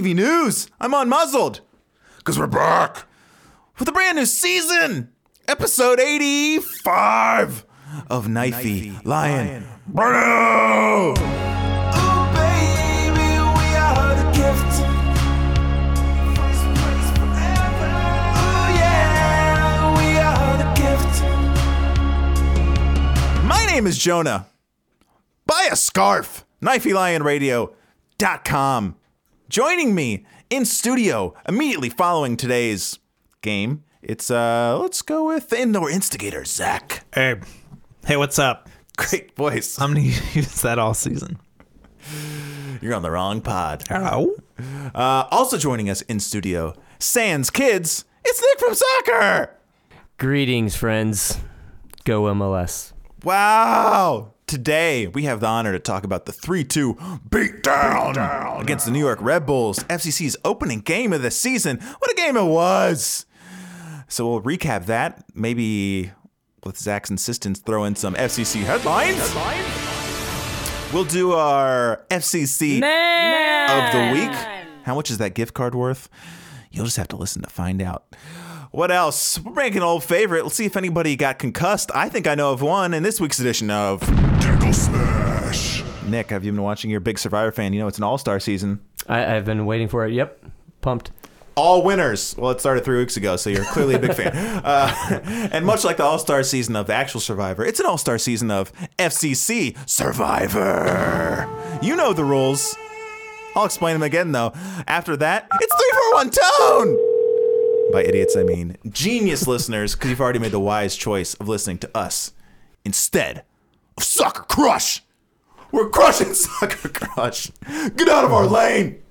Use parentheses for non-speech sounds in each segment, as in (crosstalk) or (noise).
MTV News. I'm unmuzzled because we're back with a brand new season, episode 85 of Knifey Lion. Bruno! Ooh, baby, we are the gift. First place forever. Ooh, yeah, we are the gift. My name is Jonah. Buy a scarf. KnifeyLionRadio.com. Joining me in studio immediately following today's game, it's uh let's go with indoor instigator, Zach. Hey, hey, what's up? Great voice. I'm gonna use that all season. You're on the wrong pod. Hello. Uh, also joining us in studio, Sans Kids. It's Nick from Soccer. Greetings, friends. Go MLS. Wow. Today, we have the honor to talk about the 3 2 beatdown against the New York Red Bulls, FCC's opening game of the season. What a game it was! So, we'll recap that. Maybe with Zach's insistence, throw in some FCC headlines. We'll do our FCC of the week. How much is that gift card worth? You'll just have to listen to find out. What else? We're making an old favorite. Let's see if anybody got concussed. I think I know of one in this week's edition of Gecko Smash. Nick, have you been watching? You're a big Survivor fan. You know it's an all star season. I, I've been waiting for it. Yep. Pumped. All winners. Well, it started three weeks ago, so you're clearly a big fan. (laughs) Uh, (laughs) and much like the All Star season of the actual Survivor, it's an All Star season of FCC Survivor. You know the rules. I'll explain them again, though. After that, it's 341 Tone! By idiots, I mean genius listeners, because you've already made the wise choice of listening to us instead of Sucker Crush. We're crushing (laughs) Sucker Crush. Get out of our oh. lane!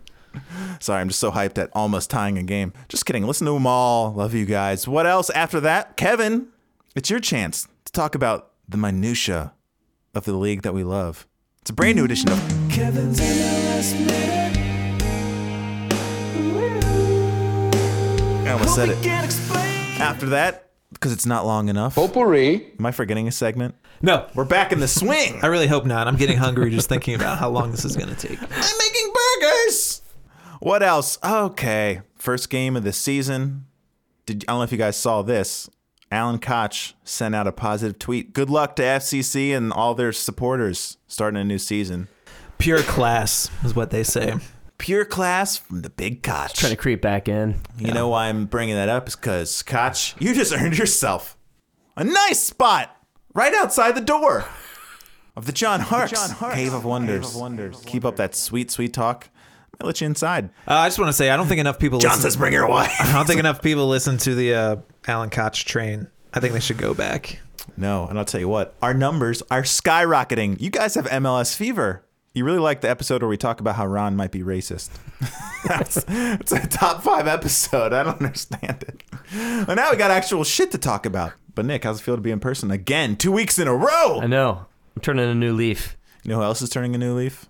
Sorry, I'm just so hyped at almost tying a game. Just kidding. Listen to them all. Love you guys. What else after that? Kevin, it's your chance to talk about the minutia of the league that we love. It's a brand new edition of Kevin's MLS Minute. I almost said it. After that, because it's not long enough. Potpourri. Am I forgetting a segment? No, We're back in the swing. (laughs) I really hope not. I'm getting hungry just thinking about how long this is gonna take. I'm making burgers. What else? Okay, first game of the season. Did I don't know if you guys saw this. Alan Koch sent out a positive tweet. Good luck to FCC and all their supporters starting a new season. Pure class is what they say. Pure class from the big Koch. Trying to creep back in. You know why I'm bringing that up is because Koch, you just (laughs) earned yourself a nice spot right outside the door of the John Harkes, Cave of Wonders. Keep up that sweet, sweet talk. I'll let you inside. Uh, I just want to say I don't think enough people. John listen, says, "Bring your wife." (laughs) I don't think enough people listen to the uh, Alan Koch train. I think they should go back. No, and I'll tell you what, our numbers are skyrocketing. You guys have MLS fever. You really like the episode where we talk about how Ron might be racist. (laughs) That's it's a top five episode. I don't understand it. Well, now we got actual shit to talk about. But Nick, how's it feel to be in person again? Two weeks in a row. I know. I'm turning a new leaf. You know who else is turning a new leaf?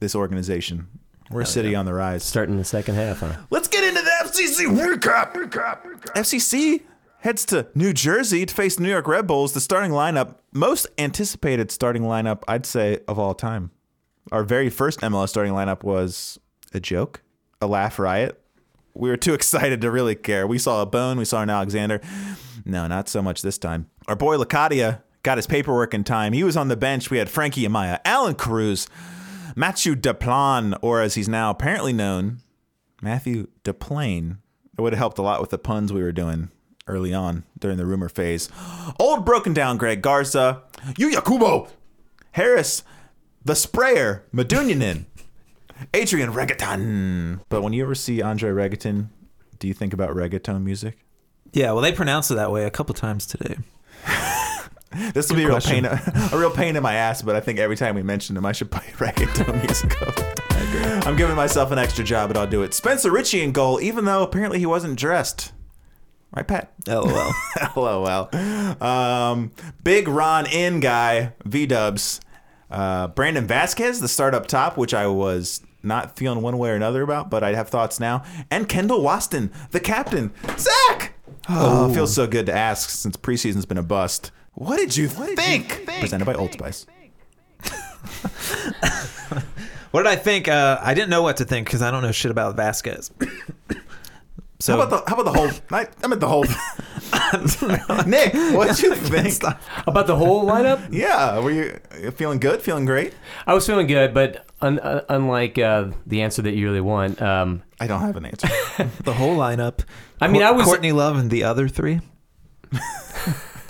This organization. We're a city on the rise. Starting the second half, huh? Let's get into the FCC recap. recap. FCC heads to New Jersey to face New York Red Bulls, the starting lineup, most anticipated starting lineup, I'd say, of all time. Our very first MLS starting lineup was a joke, a laugh riot. We were too (laughs) excited to really care. We saw a bone, we saw an Alexander. No, not so much this time. Our boy Locadia got his paperwork in time. He was on the bench. We had Frankie Amaya, Allan Cruz, Matthew Deplan, or as he's now apparently known, Matthew Deplane. It would have helped a lot with the puns we were doing early on during the rumor phase. Old broken down Greg Garza, Yuya Kubo, Haris, the sprayer, Medunjanin, Adrian Reggaeton. But when you ever see Andre Reggaeton, do you think about reggaeton music? Yeah, well, they pronounced it that way a couple times today. (laughs) This will be a real pain, a real pain in my ass. But I think every time we mention him, I should play (laughs) reggaeton music. (laughs) I'm giving myself an extra job, but I'll do it. Spencer Richey in goal, even though apparently he wasn't dressed. Right, Pat? LOL. LOL. Um, big Ron in guy, V Dubs. Uh, Brandon Vasquez, the start up top, which I was not feeling one way or another about, but I have thoughts now. And Kendall Waston, the captain. Zach! Oh, feels so good to ask since preseason's been a bust. What did you think? Presented by Old Spice. (laughs) What did I think? Uh, I didn't know what to think because I don't know shit about Vasquez. so how about the how about the whole? I, I meant the whole. (laughs) (laughs) Nick, what did you (laughs) think? About the whole lineup, (laughs) Yeah, were you you feeling good? Feeling great? I was feeling good, but un- uh, unlike uh, the answer that you really want, um, I don't have an answer. the whole lineup. I mean, I was Courtney Love and the other three.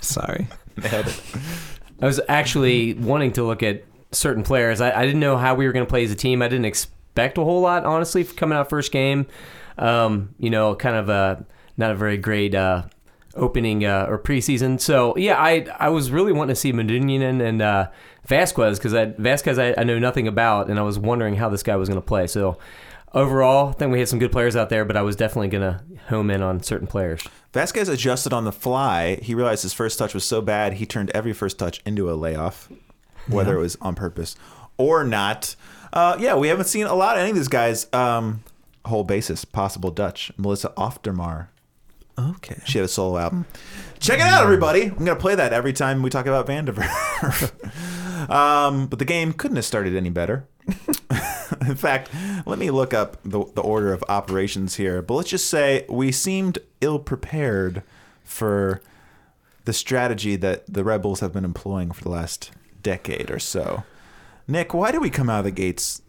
Sorry. Nailed it. I was actually wanting to look at certain players. I, I didn't know how we were going to play as a team. I didn't expect a whole lot, honestly, for coming out first game. Um, you know, kind of a not a very great uh, opening uh, or preseason. So yeah, I I was really wanting to see Medunian and uh, Vasquez because Vasquez I, I know nothing about, and I was wondering how this guy was going to play. So overall, I think we had some good players out there, but I was definitely going to home in on certain players. Vasquez adjusted on the fly. He realized his first touch was so bad, he turned every first touch into a layoff, whether it was on purpose or not. Uh, yeah, we haven't seen a lot of any of these guys. Um, whole basis, possible Dutch. Melissa Oftermar. Okay. She had a solo album. Check it out, everybody. I'm going to play that every time we talk about Vandiver. (laughs) um, but the game couldn't have started any better. (laughs) In fact, let me look up the, the order of operations here. But let's just say we seemed ill prepared for the strategy that the Rebels have been employing for the last decade or so. Nick, why do we come out of the gates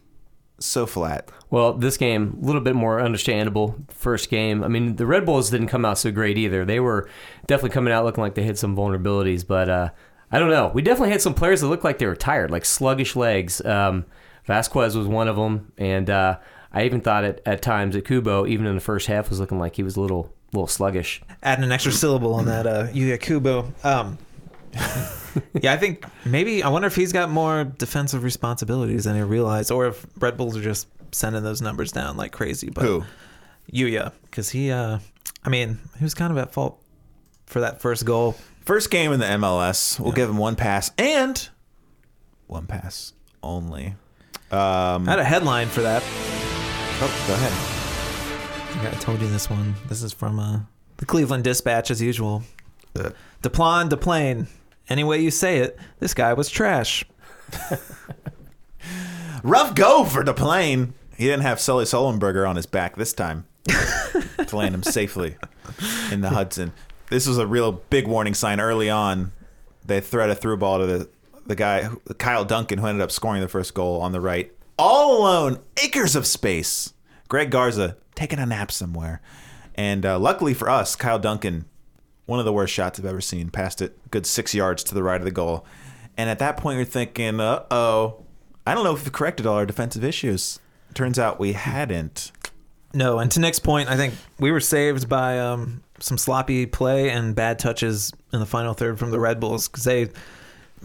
so flat? Well, this game a little bit more understandable. First game, I mean, the Red Bulls didn't come out so great either. They were definitely coming out looking like they had some vulnerabilities, but uh, I don't know. We definitely had some players that looked like they were tired, like sluggish legs. Um, Vasquez was one of them, and uh, I even thought at, at times that Kubo, even in the first half, was looking like he was a little little sluggish. Adding an extra syllable on that uh, Yuya Kubo. Um, (laughs) yeah, I think maybe I wonder if he's got more defensive responsibilities than he realized, or if Red Bulls are just sending those numbers down like crazy. But Who? Yuya, because he, uh, I mean, he was kind of at fault for that first goal. First game in the MLS. We'll give him one pass and one pass only. Um, I had a headline for that. oh, go ahead. I think I told you this one. This is from uh, the Cleveland Dispatch, as usual. Deplan, Deplane. Any way you say it, this guy was trash. (laughs) Rough go for the plane. He didn't have Sully Sullenberger on his back this time (laughs) to land him safely in the Hudson. This was a real big warning sign early on. They thread a through ball to the the guy Kyle Duncan, who ended up scoring the first goal on the right, all alone, acres of space. Greg Garza taking a nap somewhere, and uh, luckily for us, Kyle Duncan, one of the worst shots I've ever seen, passed it good six yards to the right of the goal. And at that point, you're thinking, uh oh, I don't know if we've corrected all our defensive issues. Turns out we hadn't. No, and to Nick's point, I think we were saved by um, some sloppy play and bad touches in the final third from the Red Bulls because they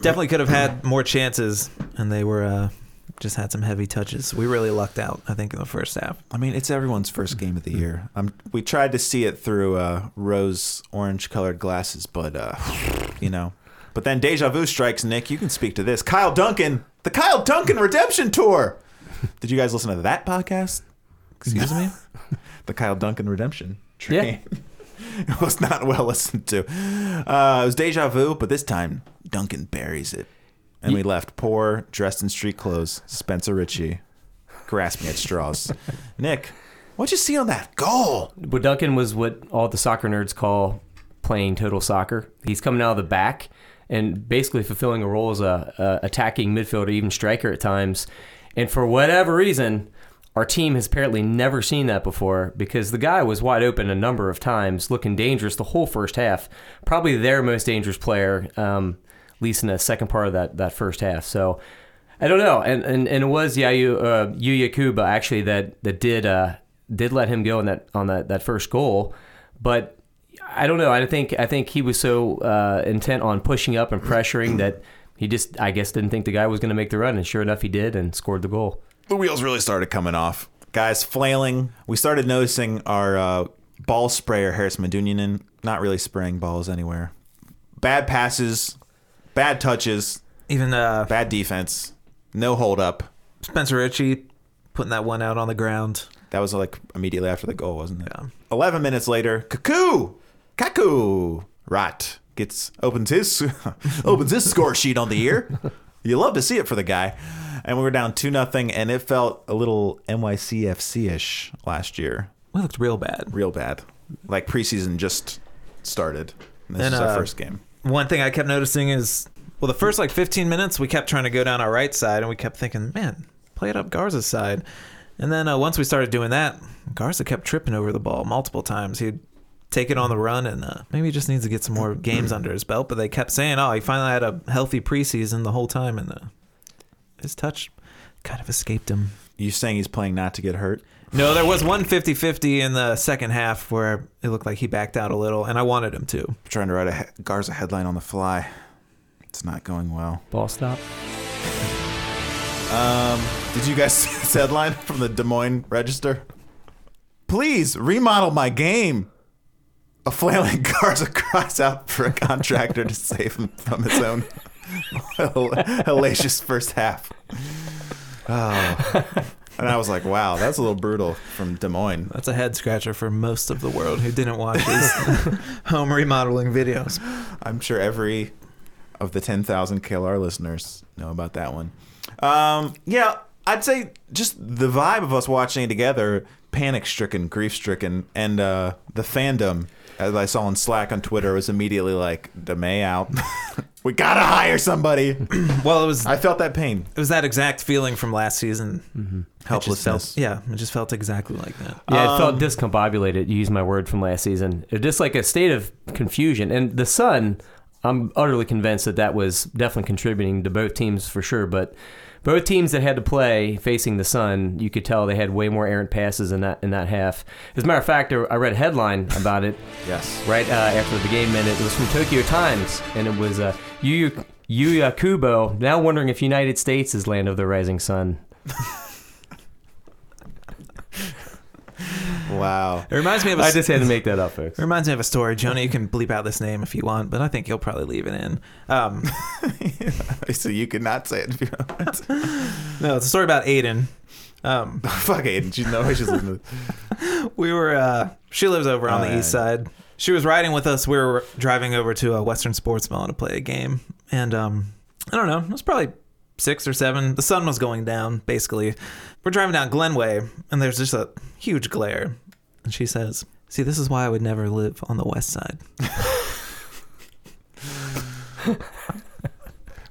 definitely could have had more chances, and they were uh, just had some heavy touches. We really lucked out, I think, in the first half. I mean, it's everyone's first game of the year. Um, we tried to see it through uh, rose orange colored glasses, but uh, you know. But then deja vu strikes. Nick, you can speak to this. Kyle Duncan, the Kyle Duncan Redemption Tour. Did you guys listen to that podcast? Excuse me. (laughs) the Kyle Duncan Redemption train. (laughs) it was not well listened to. Uh, it was deja vu, but this time Duncan buries it, and we left poor, dressed in street clothes, Spencer Richey, grasping at straws. (laughs) Nick, what'd you see on that goal? But Duncan was what all the soccer nerds call playing total soccer. He's coming out of the back and basically fulfilling a role as a, a attacking midfielder, even striker at times. And for whatever reason, our team has apparently never seen that before because the guy was wide open a number of times, looking dangerous the whole first half. Probably their most dangerous player, um, at least in the second part of that, that first half. So I don't know, and and, and it was Yayu uh, Yuya Kubo actually that that did uh, did let him go on that on that, that first goal, but I don't know. I think I think he was so uh, intent on pushing up and pressuring that he just I guess didn't think the guy was going to make the run, and sure enough, he did and scored the goal. The wheels really started coming off. Guys flailing. We started noticing our uh, ball sprayer, Haris Medunjanin, not really spraying balls anywhere. Bad passes, bad touches, Even uh, bad defense, no hold up. Spencer Richey putting that one out on the ground. That was like immediately after the goal, wasn't it? Yeah. 11 minutes later, Kaku! Kaku! Rot. gets opens his (laughs) opens his score sheet on the year. (laughs) You love to see it for the guy. And we were down two nothing, and it felt a little NYCFC ish last year. We looked real bad. Real bad. Like preseason just started. And this And, is our uh, first game. One thing I kept noticing is, well, the first like 15 minutes, we kept trying to go down our right side, and we kept thinking, man, play it up Garza's side. And then uh, once we started doing that, Garza kept tripping over the ball multiple times. He'd take it on the run, and uh, maybe he just needs to get some more games under his belt. But they kept saying, oh, he finally had a healthy preseason the whole time, and uh, his touch kind of escaped him. You saying he's playing not to get hurt? No, there was one 50 50 in the second half where it looked like he backed out a little, and I wanted him to. trying to write a he- Garza headline on the fly. It's not going well. Ball stop. Um, did you guys (laughs) see this headline from the Des Moines Register? Please remodel my game. A flailing (laughs) Garza cries out for a contractor to save him from his own (laughs) hellacious first half. Oh. And I was like, wow, that's a little brutal from Des Moines. That's a head scratcher for most of the world who didn't watch his (laughs) home remodeling videos. I'm sure every of the 10,000 KLR listeners know about that one. Um, yeah, I'd say just the vibe of us watching it together, panic stricken, grief stricken, and uh, the fandom, as I saw on Slack on Twitter, was immediately like, DeMay out. (laughs) we gotta hire somebody. (clears throat) Well, it was I felt that pain. it was that exact feeling from last season. It just Helplessness. felt, yeah, it just felt exactly like that. Yeah, it Um, felt discombobulated. You used my word from last season. It just like a state of confusion. And the Sun, I'm utterly convinced that that was definitely contributing to both teams for sure. But both teams that had to play facing the Sun, you could tell they had way more errant passes in that in that half. As a matter of fact, I read a headline about it (laughs) Yes. right uh, after the game ended. It was from Tokyo Times, and it was uh, Yu Yuya Kubo now wondering if United States is land of the rising sun. (laughs) Wow. It reminds me of a, I just had to make that up, folks. it reminds me of a story. Jonah, you can bleep out this name if you want, but I think you'll probably leave it in. Um, (laughs) so you could not say it if you want. no, it's a story about Aiden. Um, (laughs) Fuck Aiden. You know I should listen we were uh she lives over on Oh, the yeah. east side she was riding with us we were driving over to a western sports mall to play a game and um i don't know it was probably six or seven the sun was going down basically we're driving down glenway and there's just a huge glare and she says see this is why i would never live on the west side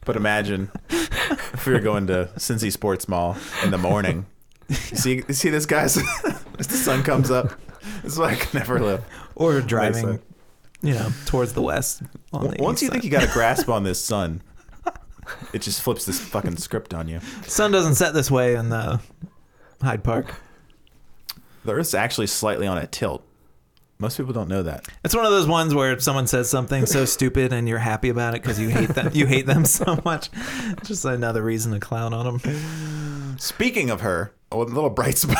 But imagine if we were going to Cincy Sports Mall in the morning. See, see this guy's as the sun comes up. This is why I could never live. or driving you know towards the west on the Once you side. think you got a grasp (laughs) on this sun, it just flips this fucking script on you. sun doesn't set this way in uh, hyde park The Earth's actually slightly on a tilt. Most people don't know that. It's one of those ones where someone says something so (laughs) stupid and you're happy about it because you hate them. You hate them so much. Just another reason to clown on them. Speaking of her, a little bright (laughs) spot.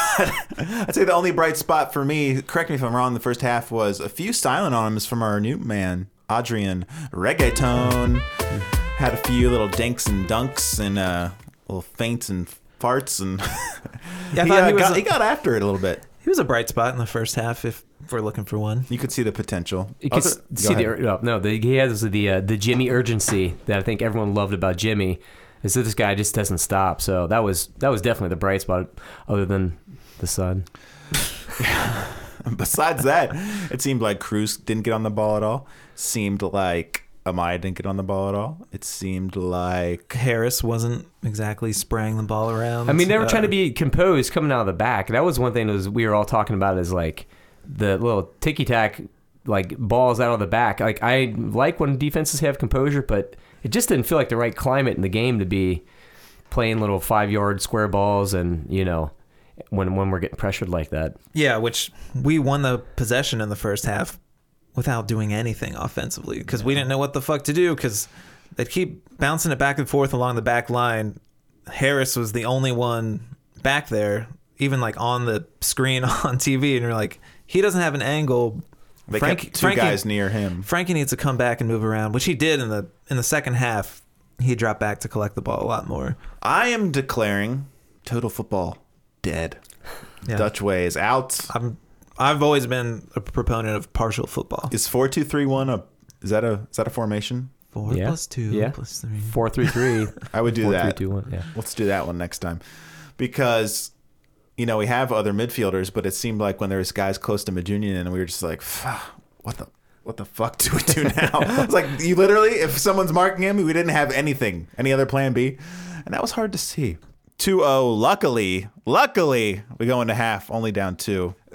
I'd say the only bright spot for me, correct me if I'm wrong, the first half was a few silent on from our new man, Adrian Reggaeton. Had a few little dinks and dunks and uh, little feints and farts and (laughs) Yeah, he, uh, he got, a- he got after it a little bit. He was a bright spot in the first half if we're looking for one. You could see the potential. You could Other- s- go see the ahead. oh, no, the, he has the uh, the Jimmy urgency that I think everyone loved about Jimmy. Is that this guy just doesn't stop? So that was that was definitely the bright spot, other than the sun. (laughs) Besides that, it seemed like Cruz didn't get on the ball at all. Seemed like Amaya didn't get on the ball at all. It seemed like Harris wasn't exactly spraying the ball around. I mean, they were Uh, trying to be composed coming out of the back. That was one thing that was we were all talking about is like the little ticky tack like balls out of the back. Like I like when defenses have composure, but it just didn't feel like the right climate in the game to be playing little five yard square balls and you know when when we're getting pressured like that. Yeah, which we won the possession in the first half without doing anything offensively because we didn't know what the fuck to do because they'd keep bouncing it back and forth along the back line. Harris was the only one back there, even like on the screen (laughs) on TV, and you're like, he doesn't have an angle. they Frank- kept two Frankie- guys near him. Frankie needs to come back and move around, which he did in the in the second half. He dropped back to collect the ball a lot more. I am declaring total football dead. Yeah. Dutch way is out. I'm I've always been a proponent of partial football. Is four two three one a Is that a is that a formation? Four Yeah. plus two Yeah. plus three. Four three three. (laughs) I would do Four, that. three, two, one. Yeah. Let's do that one next time. Because, you know, we have other midfielders, but it seemed like when there was guys close to Majunian and we were just like, "Fuck, what the what the fuck do we do now? (laughs) it's like you literally, if someone's marking him, we didn't have anything, any other plan B. And that was hard to see. 2-0. Luckily, luckily, we go into half, only down two. (laughs)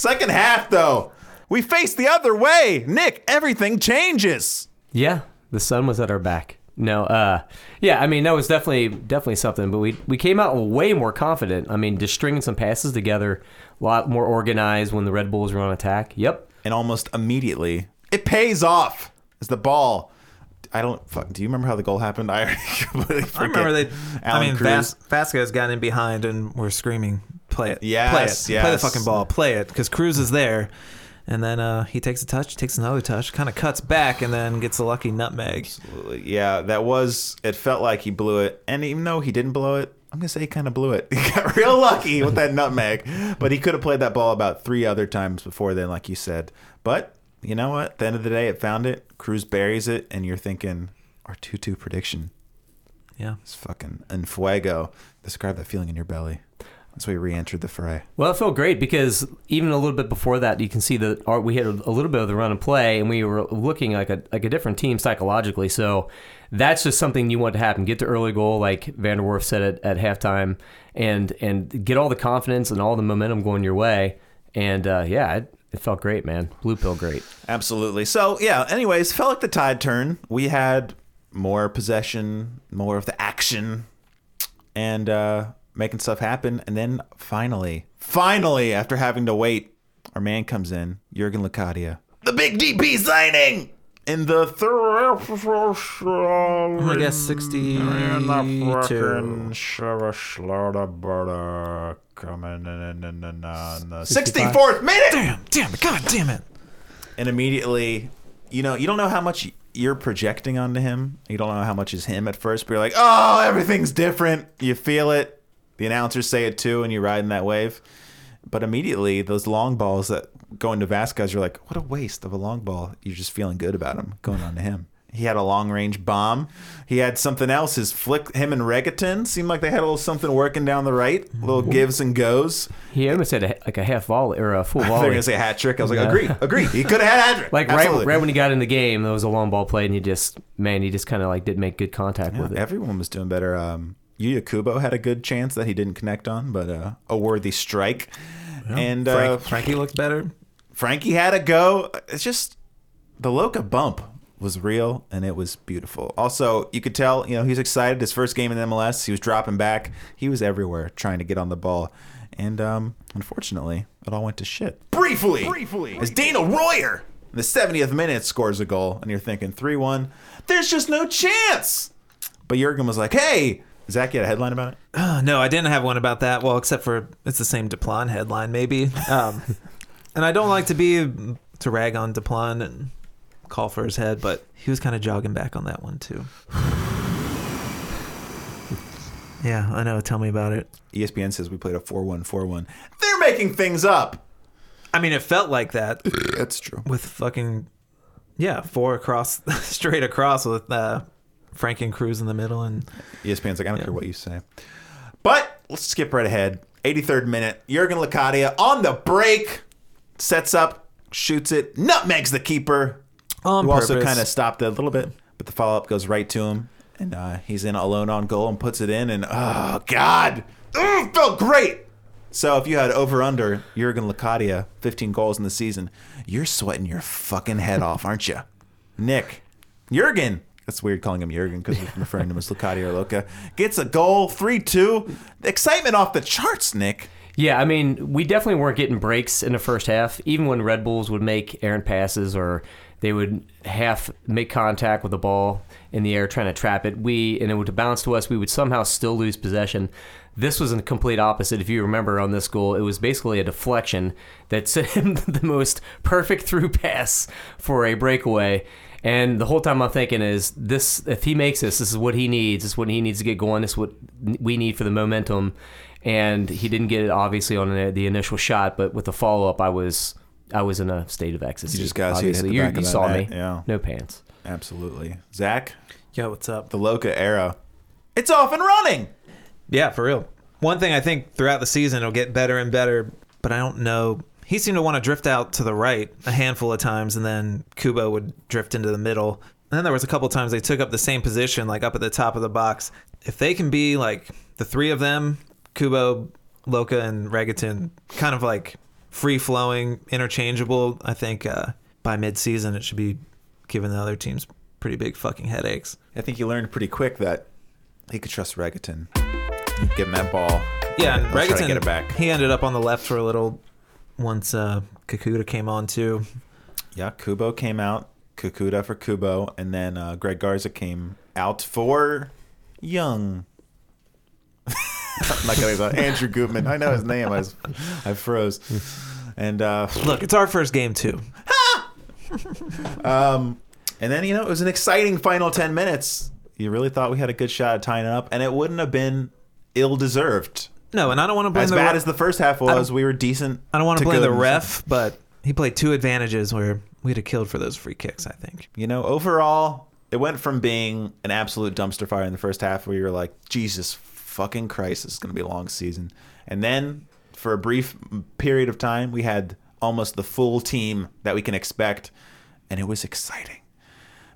Second half though, we face the other way. Nick, everything changes. Yeah, the sun was at our back. No, uh, yeah, I mean that was definitely definitely something. But we we came out way more confident. I mean, just stringing some passes together, a lot more organized when the Red Bulls were on attack. Yep. and almost immediately it pays off as the ball. I don't fuck. Do you remember how the goal happened? (laughs) I completely. I remember they. I mean, Cruz. Vas- Vasquez got in behind and we're screaming, "Play it! Yes, play it! Play the fucking ball! Play it!" Because Cruz is there, and then uh, he takes a touch, takes another touch, kind of cuts back, and then gets a lucky nutmeg. Absolutely. yeah, that was. It felt like he blew it, and even though he didn't blow it, I'm gonna say he kind of blew it. (laughs) He got real lucky with that nutmeg, but he could have played that ball about three other times before then, like you said. But you know what? At the end of the day, it found it. Cruz buries it, and you're thinking our two-two prediction Yeah. it's fucking en fuego. Describe that feeling in your belly. That's why you re-entered the fray. Well, it felt great because even a little bit before that, you can see that our, we had a, a little bit of the run and play, and we were looking like a like a different team psychologically. So that's just something you want to happen. Get the early goal, like Vanderwerf said at, at halftime, and and get all the confidence and all the momentum going your way. And uh, yeah, it, it felt great, man. Blue pill, great. Absolutely. So yeah. Anyways, felt like the tide turned. We had more possession, more of the action, and uh, making stuff happen. And then finally, finally, after having to wait, our man comes in, Jurgen Locadia, the big DP signing in the third. Oh, I guess 62. coming in, in, in, on the 64th minute. Damn! Damn it! God damn it! and immediately, you know, you don't know how much you're projecting onto him. You don't know how much is him at first, but you're like, oh, everything's different. You feel it. The announcers say it too, and you're riding that wave. But immediately, those long balls that go into Vasquez, you're like, what a waste of a long ball. You're just feeling good about him going on to him. He had a long range bomb. He had something else. His flick, him and Regattin seemed like they had a little something working down the right, little gives and goes. He almost had a, like a half volley or a full (laughs) volley. They're gonna say hat trick. I was like, Yeah. agree, agree. He could have had a hat trick. like right, right when he got in the game, there was a long ball played, and he just man, he just kind of like didn't make good contact Yeah, with it. everyone was doing better. Um, Yuya Kubo had a good chance that he didn't connect on, but uh, a worthy strike. and uh, Frankie looked better. Frankie had a go. It's just the Loca bump was real and it was beautiful. Also, you could tell, you know, he's excited. His first game in MLS, he was dropping back. He was everywhere trying to get on the ball. And um, unfortunately, it all went to shit. Briefly, briefly, as Dana Royer in the 70th minute scores a goal, and you're thinking 3 1, there's just no chance. But Jurgen was like, hey, Zach, you had a headline about it? Uh, no, I didn't have one about that. Well, except for it's the same Duplan headline, maybe. Um, (laughs) and I don't like to be to rag on Duplan and call for his head, but he was kind of jogging back on that one too. (sighs) yeah, I know. Tell me about it. ESPN says we played a 4 1 4 1. They're making things up. I mean, it felt like that (coughs) That's true. with fucking yeah, four across, (laughs) straight across with uh, Frank and Cruz in the middle, and ESPN's like, I don't care what you say. But let's skip right ahead. 83rd minute. Jurgen Locadia on the break sets up, shoots it, nutmegs the keeper. on who also kind of stopped it a little bit, but the follow up goes right to him, and uh, he's in alone on goal and puts it in. And oh god, Ugh, felt great. So if you had over under Jurgen Locadia, 15 goals in the season, you're sweating your fucking head off, aren't you, Nick? Jurgen. That's weird calling him Jurgen because we're referring to him as Locadia or Loca. Gets a goal, 3 2. Excitement off the charts, Nick. Yeah, I mean, we definitely weren't getting breaks in the first half. Even when Red Bulls would make errant passes or they would half make contact with the ball in the air trying to trap it, we and it would bounce to us, we would somehow still lose possession. This was a complete opposite. If you remember on this goal, it was basically a deflection that (laughs) sent him the most perfect through pass for a breakaway. And the whole time I'm thinking is this: if he makes this, this is what he needs. This is what he needs to get going. This is what we need for the momentum. And he didn't get it obviously on the, the initial shot, but with the follow up, I was I was in a state of ecstasy. You just gotta see obviously. you you saw net, me. yeah. No pants. Absolutely. Zach, Yeah, what's up? the Loca era. It's off and running. Yeah, for real. One thing I think throughout the season it'll get better and better, but I don't know. He seemed to want to drift out to the right a handful of times, and then Kubo would drift into the middle. And then there was a couple times they took up the same position, like up at the top of the box. If they can be like the three of them, Kubo, Loca, and Regattin, kind of like free flowing, interchangeable, I think uh, by mid season it should be giving the other teams pretty big fucking headaches. I think he learned pretty quick that he could trust Regattin. Give him that ball. Yeah, and Regattin, get it back. he ended up on the left for a little once uh, Kakuta came on too. Yeah, Kubo came out. Kakuta for Kubo, and then uh, Greg Garza came out for Young. I'm (laughs) not gonna Andrew Gutman. I know his name. I, was, I froze. And uh, Look, it's our first game too. (laughs) um, and then you know it was an exciting final ten minutes. You really thought we had a good shot at tying it up, and it wouldn't have been ill deserved. No, and I don't want to blame As the bad ref- as the first half was, we were decent. I don't want to blame good the in the ref, but he played two advantages where we'd have killed for those free kicks. I think. you know, overall, it went from being an absolute dumpster fire in the first half where you were like, Jesus fucking Christ, this is going to be a long season. And then for a brief period of time, we had almost the full team that we can expect, and it was exciting.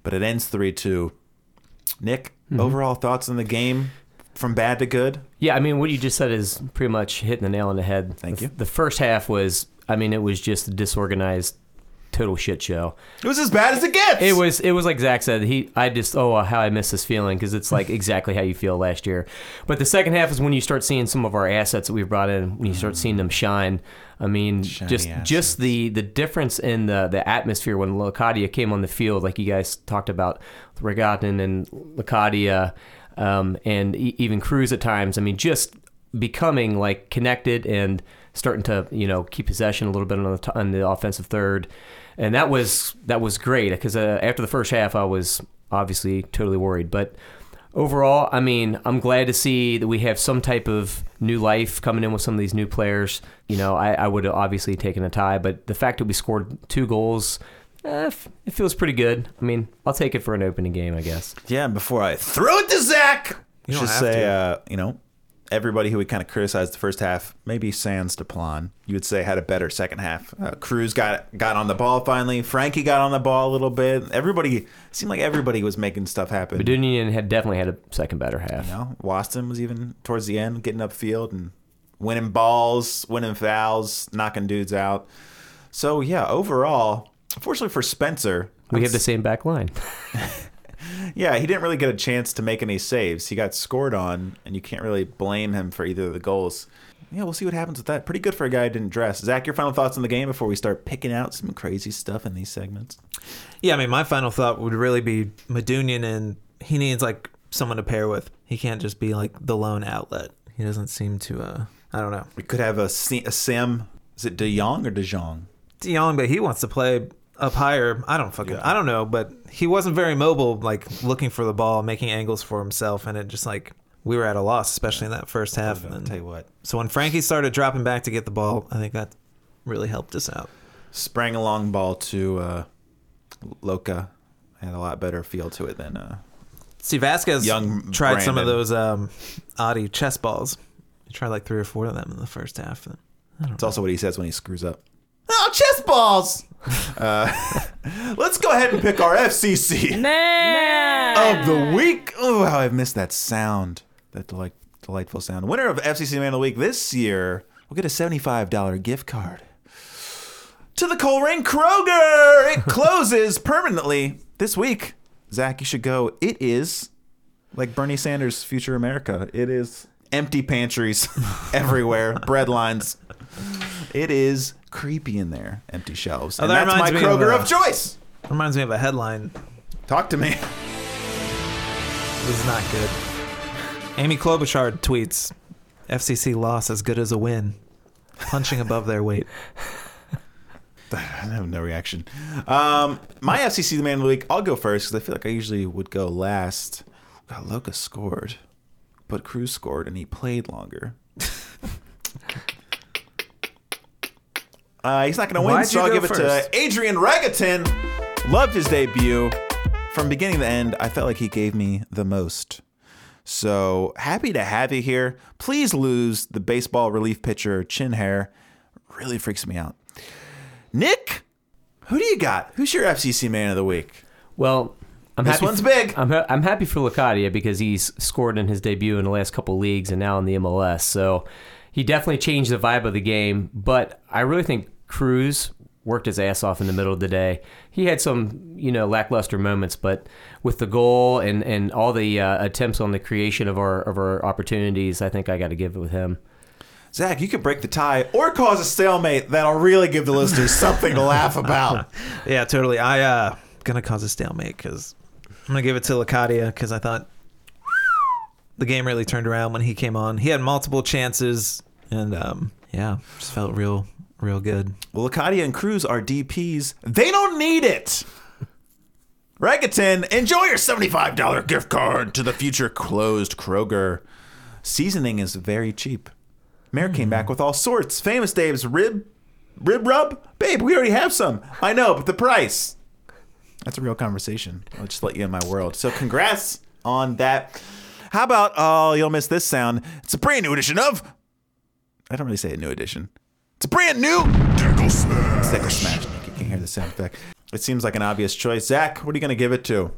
But it ends 3 2. Nick, mm-hmm. overall thoughts on the game from bad to good? Yeah, I mean, what you just said is pretty much hitting the nail on the head. Thank the, you. The first half was, I mean, it was just a disorganized, total shit show. It was as bad as it gets. It was, it was like Zach said. He, I just, oh, how I miss this feeling because it's like (laughs) exactly how you feel last year. But the second half is when you start seeing some of our assets that we've brought in. When you start seeing them shine. I mean, Shiny just assets. just the the difference in the the atmosphere when Locadia came on the field, like you guys talked about, Regattin and Locadia, um, and e- even Cruz at times. I mean, just becoming like connected and starting to you know keep possession a little bit on the, t- on the offensive third, and that was that was great because uh, after the first half, I was obviously totally worried, but. Overall, I mean, I'm glad to see that we have some type of new life coming in with some of these new players. You know, I, I would have obviously taken a tie, but the fact that we scored two goals, eh, it feels pretty good. I mean, I'll take it for an opening game, I guess. Yeah, and before I throw it to Zach, You should say, to. uh, you know, everybody who would kind of criticize the first half, maybe Sans Deplan, you would say had a better second half. Uh, Cruz got got on the ball finally. Frankie got on the ball a little bit. Everybody seemed like everybody was making stuff happen. But had definitely had a second better half. You know, Waston was even towards the end getting upfield and winning balls, winning fouls, knocking dudes out. So yeah, overall, unfortunately for Spencer, We have the same back line. (laughs) Yeah, he didn't really get a chance to make any saves. He got scored on, and you can't really blame him for either of the goals. Yeah, we'll see what happens with that. Pretty good for a guy who didn't dress. Zach, your final thoughts on the game before we start picking out some crazy stuff in these segments? Yeah, I mean, my final thought would really be Medunian, and he needs like someone to pair with. He can't just be like the lone outlet. He doesn't seem to. uh I don't know. We could have a, a Sim. Is it De Jong or De Jong? Dion, but he wants to play up higher. I don't fucking. Yeah. I don't know, but he wasn't very mobile, like looking for the ball, making angles for himself, and it just like we were at a loss, especially in that first half. And tell you what. so when Frankie started dropping back to get the ball, I think that really helped us out. Sprang a long ball to uh, Loca. Had a lot better feel to it than uh, See, Vasquez Young tried some of those um, Audi chess balls. He tried like three or four of them in the first half. It's also what he says when he screws up. Oh, chess balls! uh, (laughs) let's go ahead and pick our FCC Man. of the week. Oh, how I've missed that sound. That delight, delightful sound. Winner of FCC Man of the Week this year will get a $75 gift card to the Colerain Kroger. It (laughs) closes permanently this week. Zach, you should go. It is like Bernie Sanders' Future America. It is empty pantries (laughs) everywhere, bread lines. It is creepy in there, empty shelves. Oh, and that that's my reminds me of, Kroger uh, of choice. Reminds me of a headline. Talk to me. This is not good. Amy Klobuchar tweets, "FCC loss as good as a win, punching above their weight." (laughs) I have no reaction. Um, my FCC the Man of the Week, I'll go first because I feel like I usually would go last. God, Loca scored, but Cruz scored and he played longer. (laughs) Uh, he's not going to win, Why'd so I'll go give it to Adrian Regattin. Loved his debut. From beginning to end, I felt like he gave me the most. So happy to have you here. Please lose the baseball relief pitcher chin hair. Really freaks me out. Nick, who do you got? Who's your FCC man of the week? Well, I'm This happy one's big. I'm, ha- I'm happy for Locadia because he's scored in his debut in the last couple leagues and now in the MLS. So he definitely changed the vibe of the game. But I really think Cruz worked his ass off in the middle of the day. He had some, you know, lackluster moments, but with the goal and, and all the uh, attempts on the creation of our of our opportunities, I think I got to give it with him. Zach, you could break the tie or cause a stalemate that'll really give the listeners (laughs) something to laugh about. (laughs) Yeah, totally. I uh gonna cause a stalemate because I'm gonna give it to Locadia because I thought the game really turned around when he came on. He had multiple chances and um yeah, just felt real real good. Well, Locadia and Cruz are DPs. They don't need it. Regattin, enjoy your $75 gift card to the future closed Kroger. Seasoning is very cheap. Mayor came back with all sorts. Famous Dave's rib rib rub? Babe, we already have some. I know, but the price. That's a real conversation. I'll just let you in my world. So congrats on that. How about oh, you'll miss this sound. It's a brand new edition of I don't really say a new edition. It's brand new Deckle Smash. Deckle Smash. You can hear the sound effect. It seems like an obvious choice. Zach, what are you going to give it to?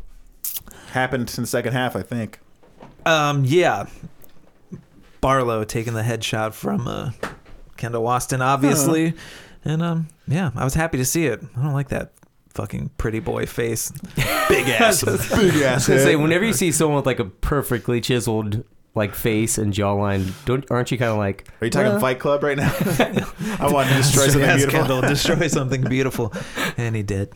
Happened in the second half, I think. Um yeah. Barlow taking the headshot from uh Kendall Waston, obviously. And um yeah, I was happy to see it. I don't like that fucking pretty boy face. (laughs) Big ass. (laughs) Big ass. I say whenever you see someone with like a perfectly chiseled like face and jawline, don't aren't you kind of like? Are you talking "Well, Fight Club right now? (laughs) (laughs) I want to destroy something Yes, beautiful. Kendall, destroy something beautiful. And he did.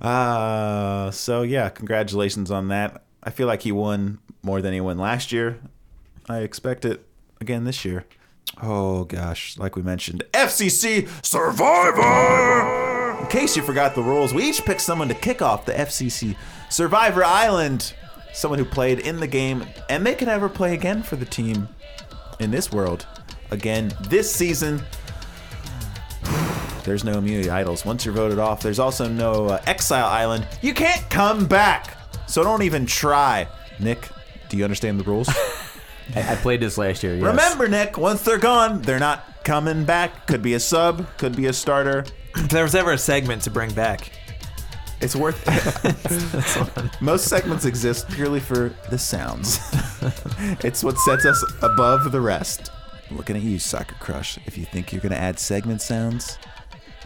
Uh, so yeah, congratulations on that. I feel like he won more than he won last year. I expect it again this year. Oh gosh, like we mentioned, FCC Survivor. In case you forgot the rules, we each picked someone to kick off the FCC Survivor Island. Someone who played in the game, and they can never play again for the team in this world again this season. (sighs) There's no immunity idols. Once you're voted off, there's also no uh, exile island. You can't come back. So don't even try. Nick, do you understand the rules? (laughs) I, I played this last year. Yes. Remember, Nick, once they're gone, they're not coming back. Could be a sub, could be a starter. If there was ever a segment to bring back, It's worth (laughs) it. Most segments exist purely for the sounds. (laughs) it's what sets us above the rest. Looking at you, Soccer Crush. If you think you're going to add segment sounds,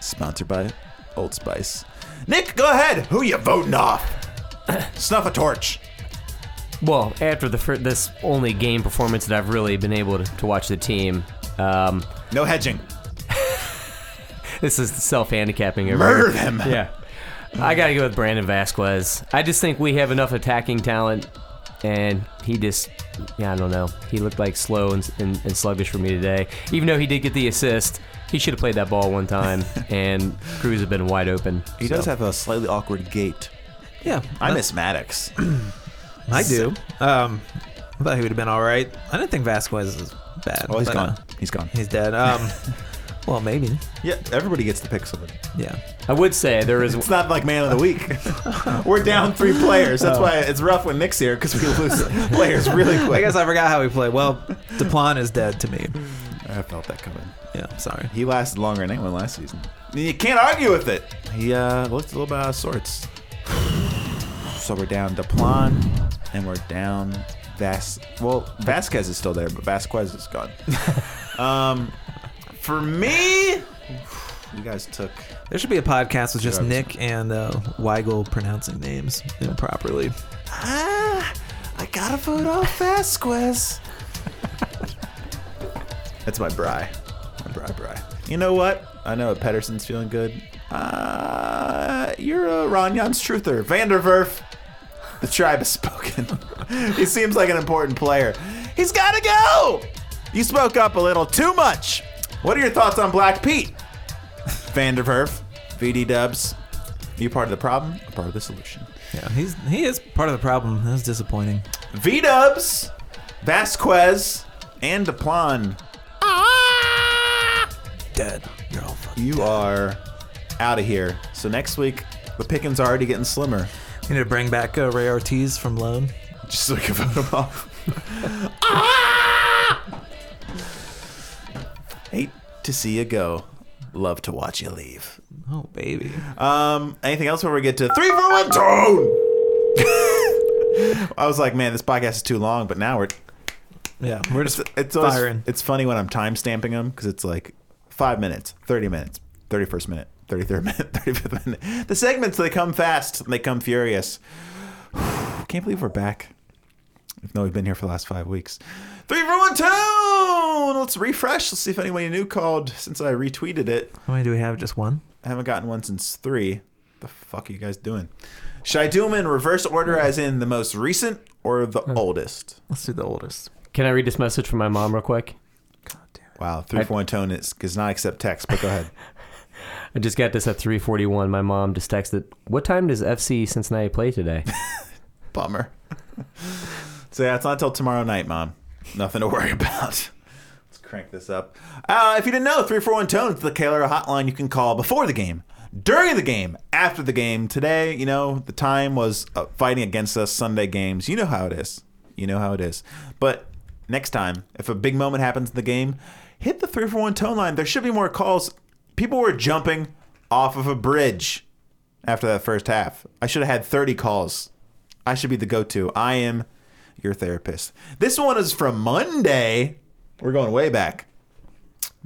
sponsored by Old Spice. Nick, go ahead. Who you voting off? (coughs) Snuff a torch. Well, after the fir- this only game performance that I've really been able to, to watch the team, um, No hedging. (laughs) this is self handicapping. Murder them. Yeah. I got to go with Brandon Vasquez. I just think we have enough attacking talent, and he just, yeah, I don't know. He looked like slow and, and, and sluggish for me today. Even though he did get the assist, he should have played that ball one time, (laughs) and Cruz have been wide open. He does have a slightly awkward gait. yeah, I miss Maddox. (clears throat) I do. Um, I thought he would have been all right. I didn't think Vasquez is bad. Oh, he's but, gone. uh, He's gone. he's dead. Um, (laughs) well, maybe. Yeah, everybody gets to pick somebody. Yeah. I would say there is. It's not like man of the week. (laughs) (laughs) We're down three players. That's why it's rough when Nick's here because we lose (laughs) players really quick. I guess I forgot how we played. Well, Deplan is dead to me. I felt that coming. Yeah, I'm sorry. He lasted longer than anyone last season. You can't argue with it. He uh, looked a little bit out of sorts. So we're down Deplan, and we're down Vas. Well, Vasquez is still there, but Vasquez is gone. um, for me, you guys took. There should be a podcast with just Nick and uh, Weigel pronouncing names improperly. Ah, I gotta vote off Vasquez. That's my Bry. My Bry Bry. You know what? I know Pedersen's feeling good. Uh, you're a Ron Jan's truther. Vanderwerf. The tribe has spoken. (laughs) he seems like an important player. He's gotta go! You spoke up a little too much. What are your thoughts on Black Pete? Vanderwerf, VD Dubs. You part of the problem or part of the solution? Yeah, he's he is part of the problem. That's disappointing. V Dubs, Vasquez, and Deplan. Dead. You're all fucking you are out of here. So next week, the pickings are already getting slimmer. You need to bring back uh, Ray Ortiz from Lone. Just so we can vote him off. Ah! (laughs) (laughs) to see you go. Love to watch you leave. Oh baby. Um, anything else before we get to three, four, one, tone? (laughs) I was like, man, this podcast is too long, but now we're Yeah, we're just it's, it's always, firing. it's funny when I'm time stamping them because it's like five minutes, thirty minutes, thirty first minute, thirty third (laughs) minute, thirty fifth minute. The segments they come fast, and they come furious. (sighs) Can't believe we're back. Even though we've been here for the last five weeks. Three for one tone. Let's refresh. Let's see if anyone new called since I retweeted it. How many do we have? Just one. I haven't gotten one since three. The fuck are you guys doing? Should I do them in reverse order, as in the most recent or the uh, oldest? Let's do the oldest. Can I read this message from my mom real quick? God damn it. Wow, three for one tone is does not accept text. But go ahead. (laughs) I just got this at 3:41. My mom just texted, "What time does FC Cincinnati play today?" (laughs) Bummer. (laughs) so yeah, it's not until tomorrow night, Mom. Nothing to worry (laughs) about. Let's crank this up. Uh, if you didn't know, 341 Tone is the Kaler hotline you can call before the game, during the game, after the game. Today, you know, the time was uh, fighting against us Sunday games. You know how it is. You know how it is. But next time, if a big moment happens in the game, hit the 341 Tone line. There should be more calls. People were jumping off of a bridge after that first half. I should have had 30 calls. I should be the go to. I am your therapist. This one is from Monday. We're going way back.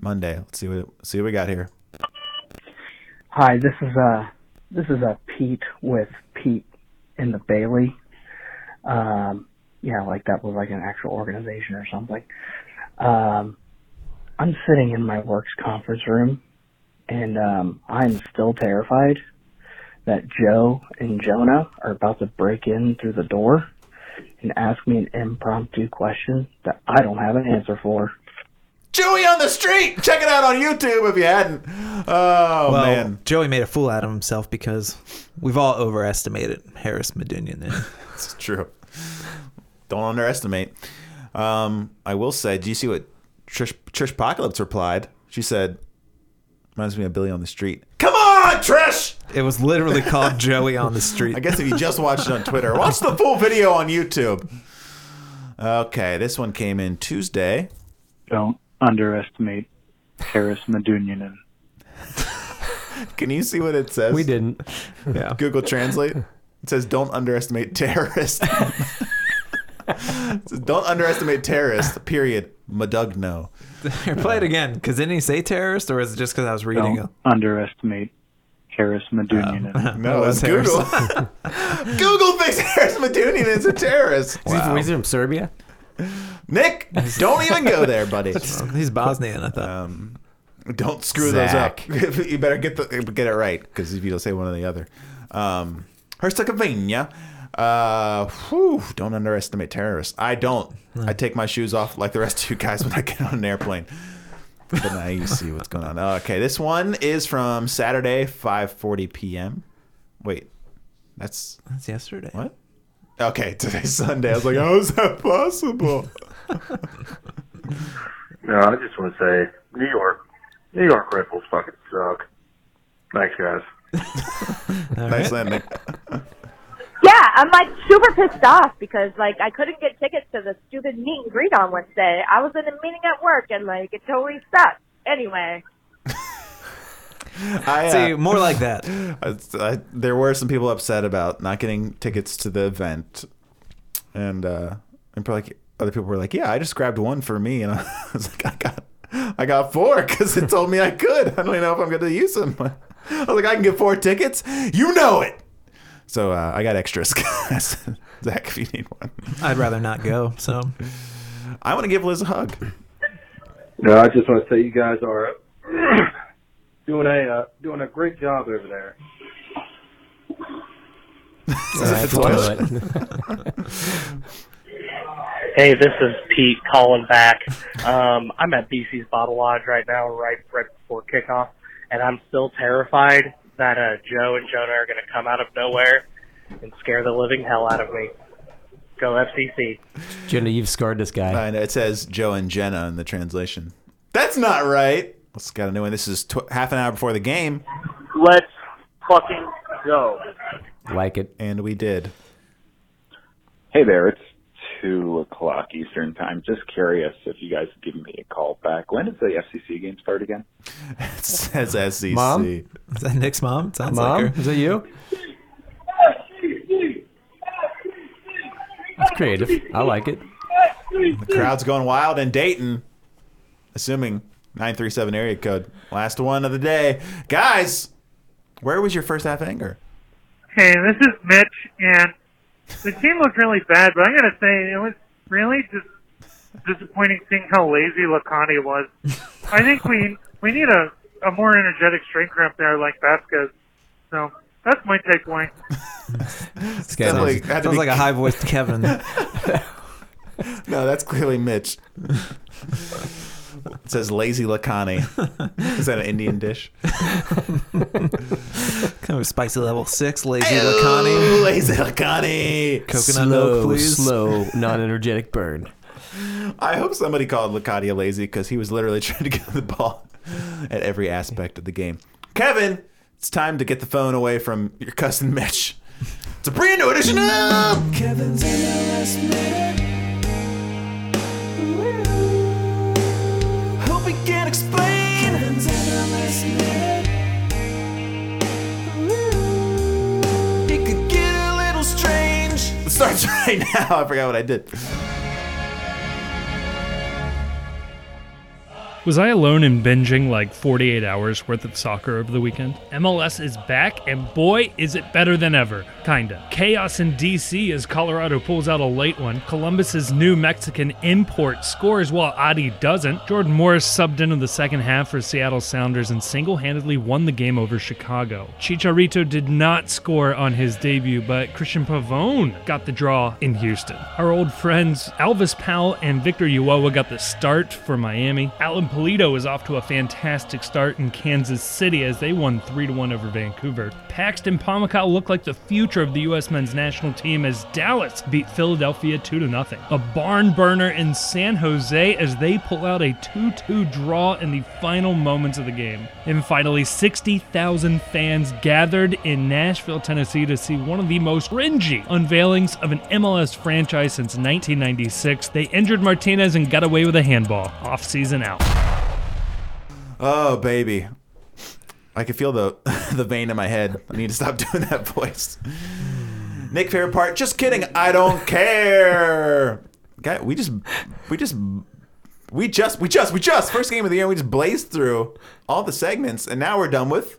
Monday. Let's see what see what we got here. Hi, this is uh this is uh Pete with Pete in the Bailey. Um yeah, like that was like an actual organization or something. Um I'm sitting in my work's conference room and um I'm still terrified that Joe and Jonah are about to break in through the door and ask me an impromptu question that I don't have an answer for. Joey on the street. Check it out on YouTube if you hadn't. Oh Well, man. Joey made a fool out of himself because we've all overestimated Haris Medunjanin. And (laughs) It's true. Don't underestimate. Um, I will say, do you see what Trish Trish Apocalypse replied? She said, reminds me of Billy on the street. Come on, Trish! it was literally called Joey on the street. (laughs) I guess if you just watched it on Twitter, watch the full video on YouTube. Okay, this one came in Tuesday. Don't underestimate Haris Medunjanin. (laughs) Can you see what it says? we didn't. yeah. Google Translate. It says, "Don't underestimate terrorists." (laughs) Says, Don't underestimate terrorists. Period. Madugno. Play it again. Because didn't he say terrorist, or is it just because I was reading Don't it? underestimate Haris Medunjanin. (laughs) No, Oh, it's that's Google. (laughs) Google thinks Haris Medunjanin is a terrorist. Is he from- Is he from Serbia? Nick, don't even go there, buddy. (laughs) He's Bosnian, I thought. Um, don't screw Zach. those up. you better get the get it right because if you don't say one or the other. Um, Herzegovina. Uh, whew, don't underestimate terrorists. I don't. I take my shoes off like the rest of you guys when I get on an airplane. But now you see what's going on. Okay, this one is from Saturday, 5:40 p.m. Wait, that's That's yesterday. what? Okay, today's Sunday. I was like, how is that possible? (laughs) No, I just want to say, New York, New York Red Bulls fucking suck. Thanks, guys. (laughs) All nice right. landing. (laughs) Yeah, I'm like super pissed off because like I couldn't get tickets to the stupid meet and greet on Wednesday. I was in a meeting at work and like it totally sucked. Anyway, (laughs) I, uh, See, more like that. (laughs) I, I, there were some people upset about not getting tickets to the event, and uh, and probably like, other people were like, "Yeah, I just grabbed one for me," and (laughs) I was like, "I got, I got four because it told me I could. I don't even know if I'm going to use them." I was like, "I can get four tickets. You know it." So uh, I got extras, (laughs) guys. Zach, if you need one, I'd rather not go. So I want to give Liz a hug. No, I just want to say you guys are (clears throat) doing a uh, doing a great job over there. (laughs) Hey, this is Pete calling back. Um, I'm at BC's Bottle Lodge right now, right right before kickoff, and I'm still terrified that uh, Joe and Jonah are going to come out of nowhere and scare the living hell out of me. Go FCC. Jenna, you've scarred this guy. I know it says Joe and Jenna in the translation. That's not right. Let's got a new one. This is tw- half an hour before the game, Let's fucking go. Like it. and we did. Hey there, it's two o'clock Eastern time. Just curious if you guys could give me a call back. When does the FCC game start again? It says SEC. Mom? Is that Nick's mom? Sounds Mom, like her. is that you? That's creative. I like it. The crowd's going wild in Dayton, assuming 937 area code. Last one of the day. Guys, where was your first half anger? Hey, this is Mitch, and the team looked really bad, but I gotta say, it was really just disappointing seeing how lazy Lacani was. (laughs) I think we we need a, a more energetic striker up there like Vasquez. So that's my takeaway. (laughs) This guy Sounds knows- like, Sounds be- like a high voiced Kevin. (laughs) No, that's clearly Mitch. It says lazy Lacani. (laughs) Is that an Indian dish? (laughs) kind of spicy level six, lazy Ooh, Lacani. lazy Lacani. Coconut milk, slow, please. slow, (laughs) non-energetic burn. I hope somebody called Locadia lazy because he was literally trying to get the ball at every aspect of the game. Kevin, it's time to get the phone away from your cousin Mitch. It's a brand new edition of Kevin's MLS Minute. Starts (laughs) right now. I forgot what I did. Was I alone in binging like 48 hours worth of soccer over the weekend? MLS is back, and boy, is it better than ever. Kinda. Chaos in DC as Colorado pulls out a late one. Columbus's new Mexican import scores while Adi doesn't. Jordan Morris subbed into the second half for Seattle Sounders and single handedly won the game over Chicago. Chicharito did not score on his debut, but Cristian Pavón got the draw in Houston. Our old friends Alvas Powell and Victor Ulloa got the start for Miami. Alan Pulido is off to a fantastic start in Kansas City as they won 3 1 over Vancouver. Paxton Pomykal looked like the future of the U.S. men's national team as Dallas beat Philadelphia 2 0. A barn burner in San Jose as they pull out a 2 2 draw in the final moments of the game. And finally, 60,000 fans gathered in Nashville, Tennessee to see one of the most cringy unveilings of an MLS franchise since 1996. They injured Martinez and got away with a handball. Off season out. Oh baby, I can feel the (laughs) the vein in my head. I need to stop (laughs) doing that voice. Nick, favorite part? Just kidding. I don't care. Guy, we just we just we just we just we just first game of the year. We just blazed through all the segments, and now we're done with.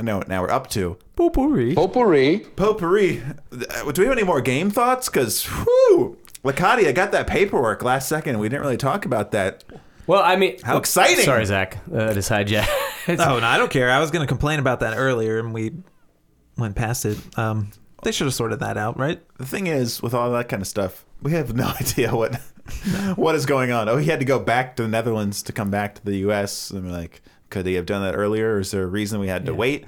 No, now we're up to Potpourri. potpourri. Potpourri. Do we have any more game thoughts? Because whoo, Locadia got that paperwork last second. We didn't really talk about that. Well, I mean, How exciting! Sorry, Zach. Uh, just (laughs) hijack. Oh, no, I don't care. I was going to complain about that earlier, and we went past it. Um, they should have sorted that out, right? The thing is, with all that kind of stuff, we have (laughs) no idea what what is going on. Oh, he had to go back to the Netherlands to come back to the U.S. And we're like, could he have done that earlier? Or is there a reason we had to wait?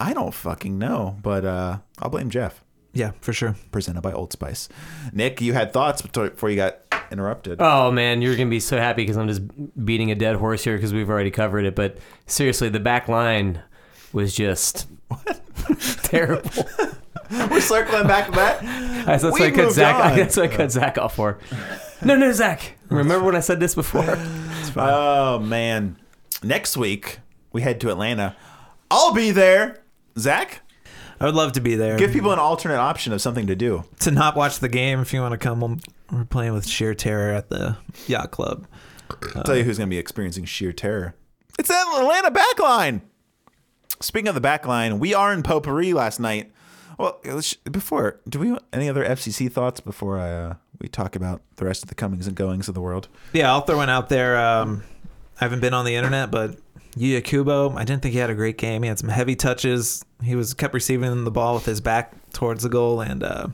I don't fucking know, but uh, I'll blame Jeff. Yeah, for sure. Presented by Old Spice. Nick, you had thoughts before you got interrupted. Oh man, you're gonna be so happy because I'm just beating a dead horse here because we've already covered it. But seriously, the back line was just (laughs) (laughs) terrible. (laughs) We're circling back to that. That's, that's We why I cut Zach. on. That's why I cut Zach off for. No, no, Zach. Remember when I said this before? Oh man, next week we head to Atlanta. I'll be there. Zach, I would love to be there. give people an alternate option of something to do. to not watch the game if you want to come. We're playing with sheer terror at the yacht club. I'll tell you who's going to be experiencing sheer terror. It's that Atlanta backline. Speaking of the backline, we are in potpourri last night. Well, before, do we any other FCC thoughts before I, uh, we talk about the rest of the comings and goings of the world? Yeah, I'll throw one out there. Um, I haven't been on the internet, but Yuya Kubo, I didn't think he had a great game. He had some heavy touches. He was kept receiving the ball with his back towards the goal and uh,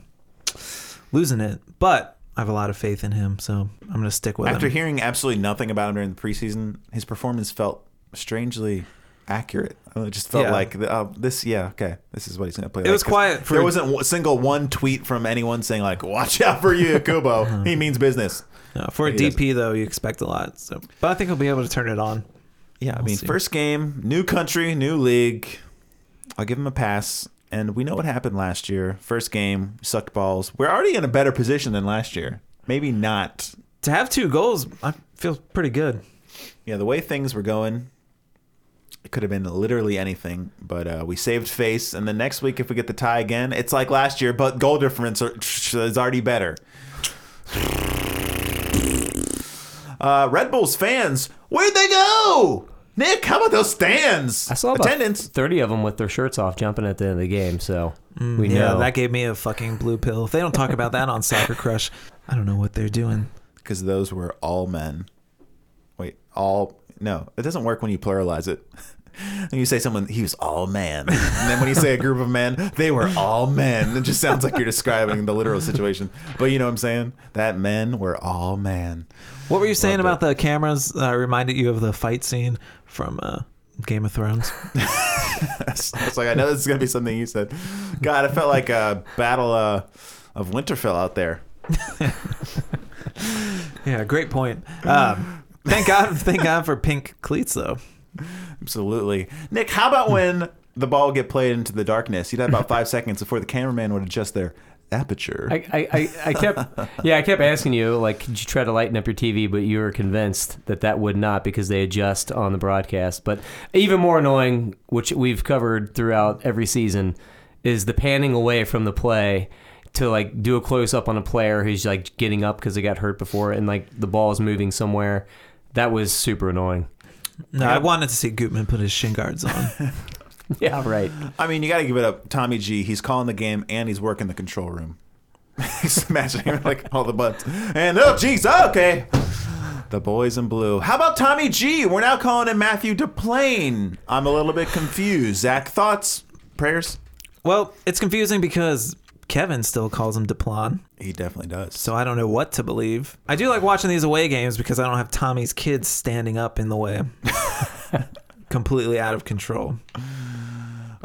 losing it. But I have a lot of faith in him, so I'm going to stick with After him. After hearing absolutely nothing about him during the preseason, his performance felt strangely accurate. It just felt Yeah. like uh, this. Yeah, okay, this is what he's going to play. It like. was quiet for- there wasn't a single one tweet from anyone saying like, "Watch out for you, Kubo. (laughs) he means business." No, for a He doesn't. DP though, you expect a lot. So, but I think he'll be able to turn it on. Yeah, I We'll mean, see. first game, new country, new league. I'll give him a pass. And we know what happened last year. First game, sucked balls. We're already in a better position than last year. Maybe not. To have two goals, I feel pretty good. Yeah, the way things were going, it could have been literally anything. But uh, we saved face. And then next week, if we get the tie again, it's like last year, but goal difference are, is already better. Uh, Red Bulls fans, where'd they go? Nick, how about those stands? I saw about attendance. thirty of them with their shirts off, jumping at the end of the game. So mm, we yeah, know that gave me a fucking blue pill. If they don't talk about that on (laughs) Soccer Crush, I don't know what they're doing. because those were all men. Wait, all no, it doesn't work when you pluralize it. (laughs) When you say someone he was all man, and then when you say a group of men, they were all men. It just sounds like you're describing the literal situation. But you know what I'm saying? That men were all man. What were you saying about the cameras? Uh, reminded you of the fight scene from uh, Game of Thrones. (laughs) I was like, I know this is gonna be something you said. God, I felt like a battle uh, of Winterfell out there. (laughs) yeah, great point. Um, thank God, thank God for pink cleats though. Absolutely, Nick. How about when the ball would get played into the darkness? You'd have about five seconds before the cameraman would adjust their aperture. I, I, I, I kept (laughs) yeah I kept asking you like could you try to lighten up your TV but you were convinced that that would not because they adjust on the broadcast but even more annoying which we've covered throughout every season is the panning away from the play to like do a close up on a player who's like getting up because they got hurt before and like the ball is moving somewhere that was super annoying No, I wanted to see Gutman put his shin guards on. (laughs) (laughs) yeah right I mean, you got to give it up. Tommy G. He's calling the game and he's working the control room. (laughs) he's imagining like all the buttons. And oh, geez, okay. The boys in blue. How about Tommy G? We're now calling him Matthew DePlane. I'm a little bit confused. Zach, thoughts, prayers? Well, it's confusing because Kevin still calls him Deplan. He definitely does. So I don't know what to believe. I do like watching these away games because I don't have Tommy's kids standing up in the way. (laughs) Completely out of control.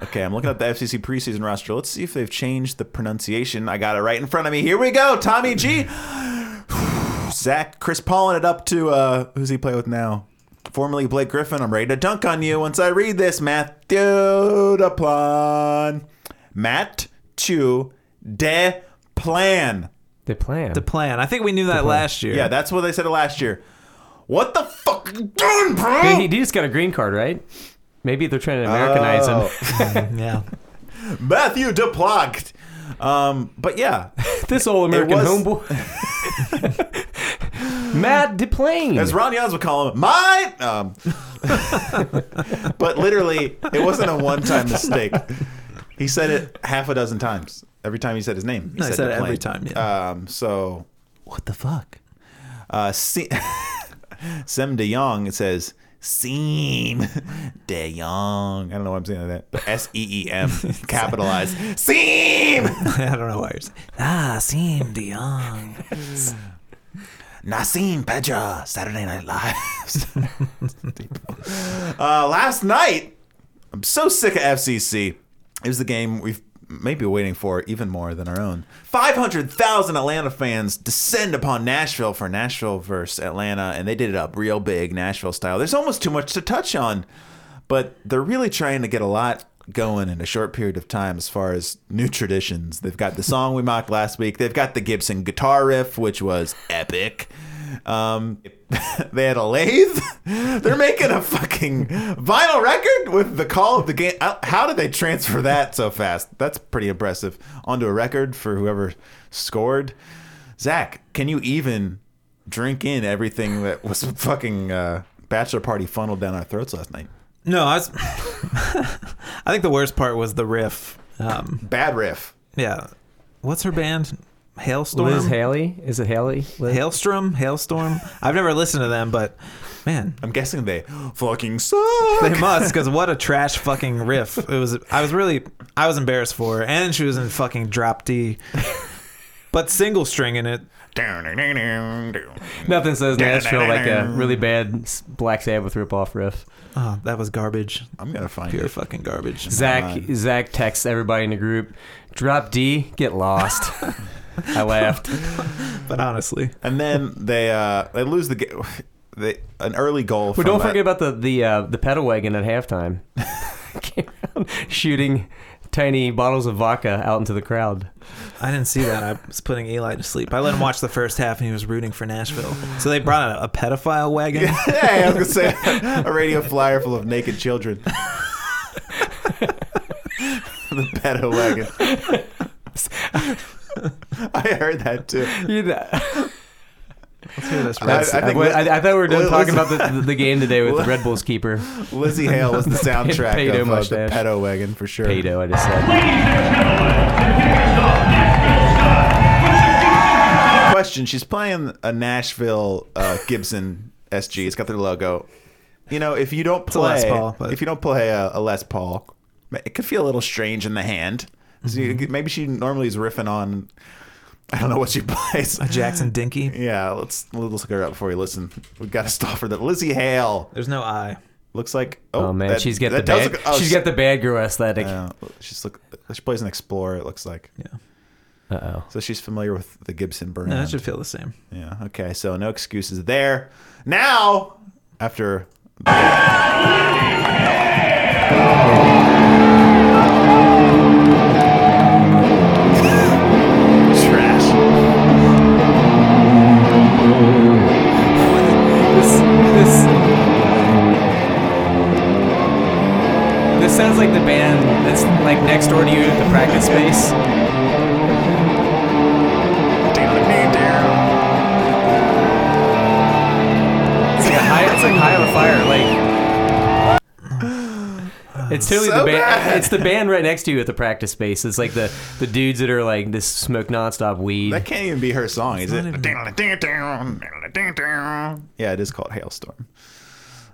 Okay, I'm looking at the FCC preseason roster. Let's see if they've changed the pronunciation. I got it right in front of me. Here we go. Tommy G. (sighs) Zach, Chris Paulin it up to uh who's he play with now? Formerly Blake Griffin. I'm ready to dunk on you once I read this. Matthew Deplan. Matt Chu De Plan. the plan The plan. I think we knew that last year. Yeah, that's what they said last year. What the fuck you doing, bro? he, he just got a green card right maybe they're trying to Americanize Oh. him (laughs) yeah. Matthew Deplank. Um, but yeah, (laughs) this old American was- homeboy (laughs) Matt DePlane As Ron Jans would call him, mine. Um, but literally, it wasn't a one-time mistake. He said it half a dozen times. Every time he said his name, he No, he said it DePlane. every time, yeah. Um, so what the fuck? Uh, Se- Siem De Jong. It says Seem (laughs) De Jong. I don't know why I'm saying that, but S E E M (laughs) capitalized. Seem. (laughs) I don't know why you're saying. Ah, Seem Dion. Nassim Pedra, Saturday Night Live. uh, last night, I'm so sick of FCC. It was the game we've maybe waiting for even more than our own. 500,000 Atlanta fans descend upon Nashville for Nashville versus Atlanta, and they did it up real big, Nashville style. There's almost too much to touch on, but they're really trying to get a lot going in a short period of time as far as new traditions. They've got the song we mocked last week. They've got the Gibson guitar riff, which was epic. Um, they had a lathe. (laughs) They're making a fucking vinyl record with the call of the game. How- did they transfer that so fast? That's pretty impressive. Onto a record for whoever scored. Zach, can you even drink in everything that was (laughs) fucking uh, bachelor party funneled down our throats last night? No, I was. (laughs) I think the worst part was the riff. Um, Bad riff. yeah. What's her band? Halestorm. Liz Haley is it Haley Liz? Halestorm. Halestorm. I've never listened to them, but man, I'm guessing they fucking suck. they must because what a trash fucking riff. It was. I was really. I was embarrassed for her, and she was in fucking drop D, but single string in it. Nothing says Nashville like a really bad Black Sabbath ripoff riff. Oh, that was garbage. I'm gonna find Pure it. fucking garbage. Zach Zach texts everybody in the group, drop D, get lost. (laughs) I laughed. (laughs) But honestly, And then they uh they lose the game. they, an early goal. Well, from don't that- forget about the the uh, the pedal wagon at halftime, (laughs) Came around shooting tiny bottles of vodka out into the crowd. I didn't see that. I was putting Eli to sleep. I let him watch the first half, and he was rooting for Nashville. So they brought a, a pedophile wagon. (laughs) yeah, I was gonna say a radio flyer full of naked children. the pedo wagon. I heard that too. Let's hear this. I- I I, think I, I, thought we were done Liz- talking about the, the game today with the Red Bulls keeper. Lzzy Hale was the (laughs) soundtrack Pedo of uh, the mustache. pedo wagon for sure. Pedo, I just said. Question: She's playing a Nashville uh, Gibson SG. It's got their logo. You know, if you don't play, Paul, but- if you don't play a, a Les Paul, it could feel a little strange in the hand. So you- maybe she normally is riffing on. I don't know what she (laughs) plays. A Jackson Dinky. Yeah, let's let's look her up before we listen. We got to stop for that. Lzzy Hale There's no I. looks like. Oh, Oh, man, that- she's got that the does bad. look- oh, she's got the bad girl aesthetic. Yeah, she's look. She plays an Explorer. It looks like. Yeah. Uh oh. So she's familiar with the Gibson brand. No, it should feel the same. Yeah. Okay. So no excuses there. Now, after. Sounds like the band that's like next door to you at the practice space. It's like a high. It's like high on fire. Like it's totally So the band. bad. It's the band right next to you at the practice space. It's like the the dudes that are like this smoke nonstop weed. That can't even be her song, is it? not Yeah, it is called Halestorm.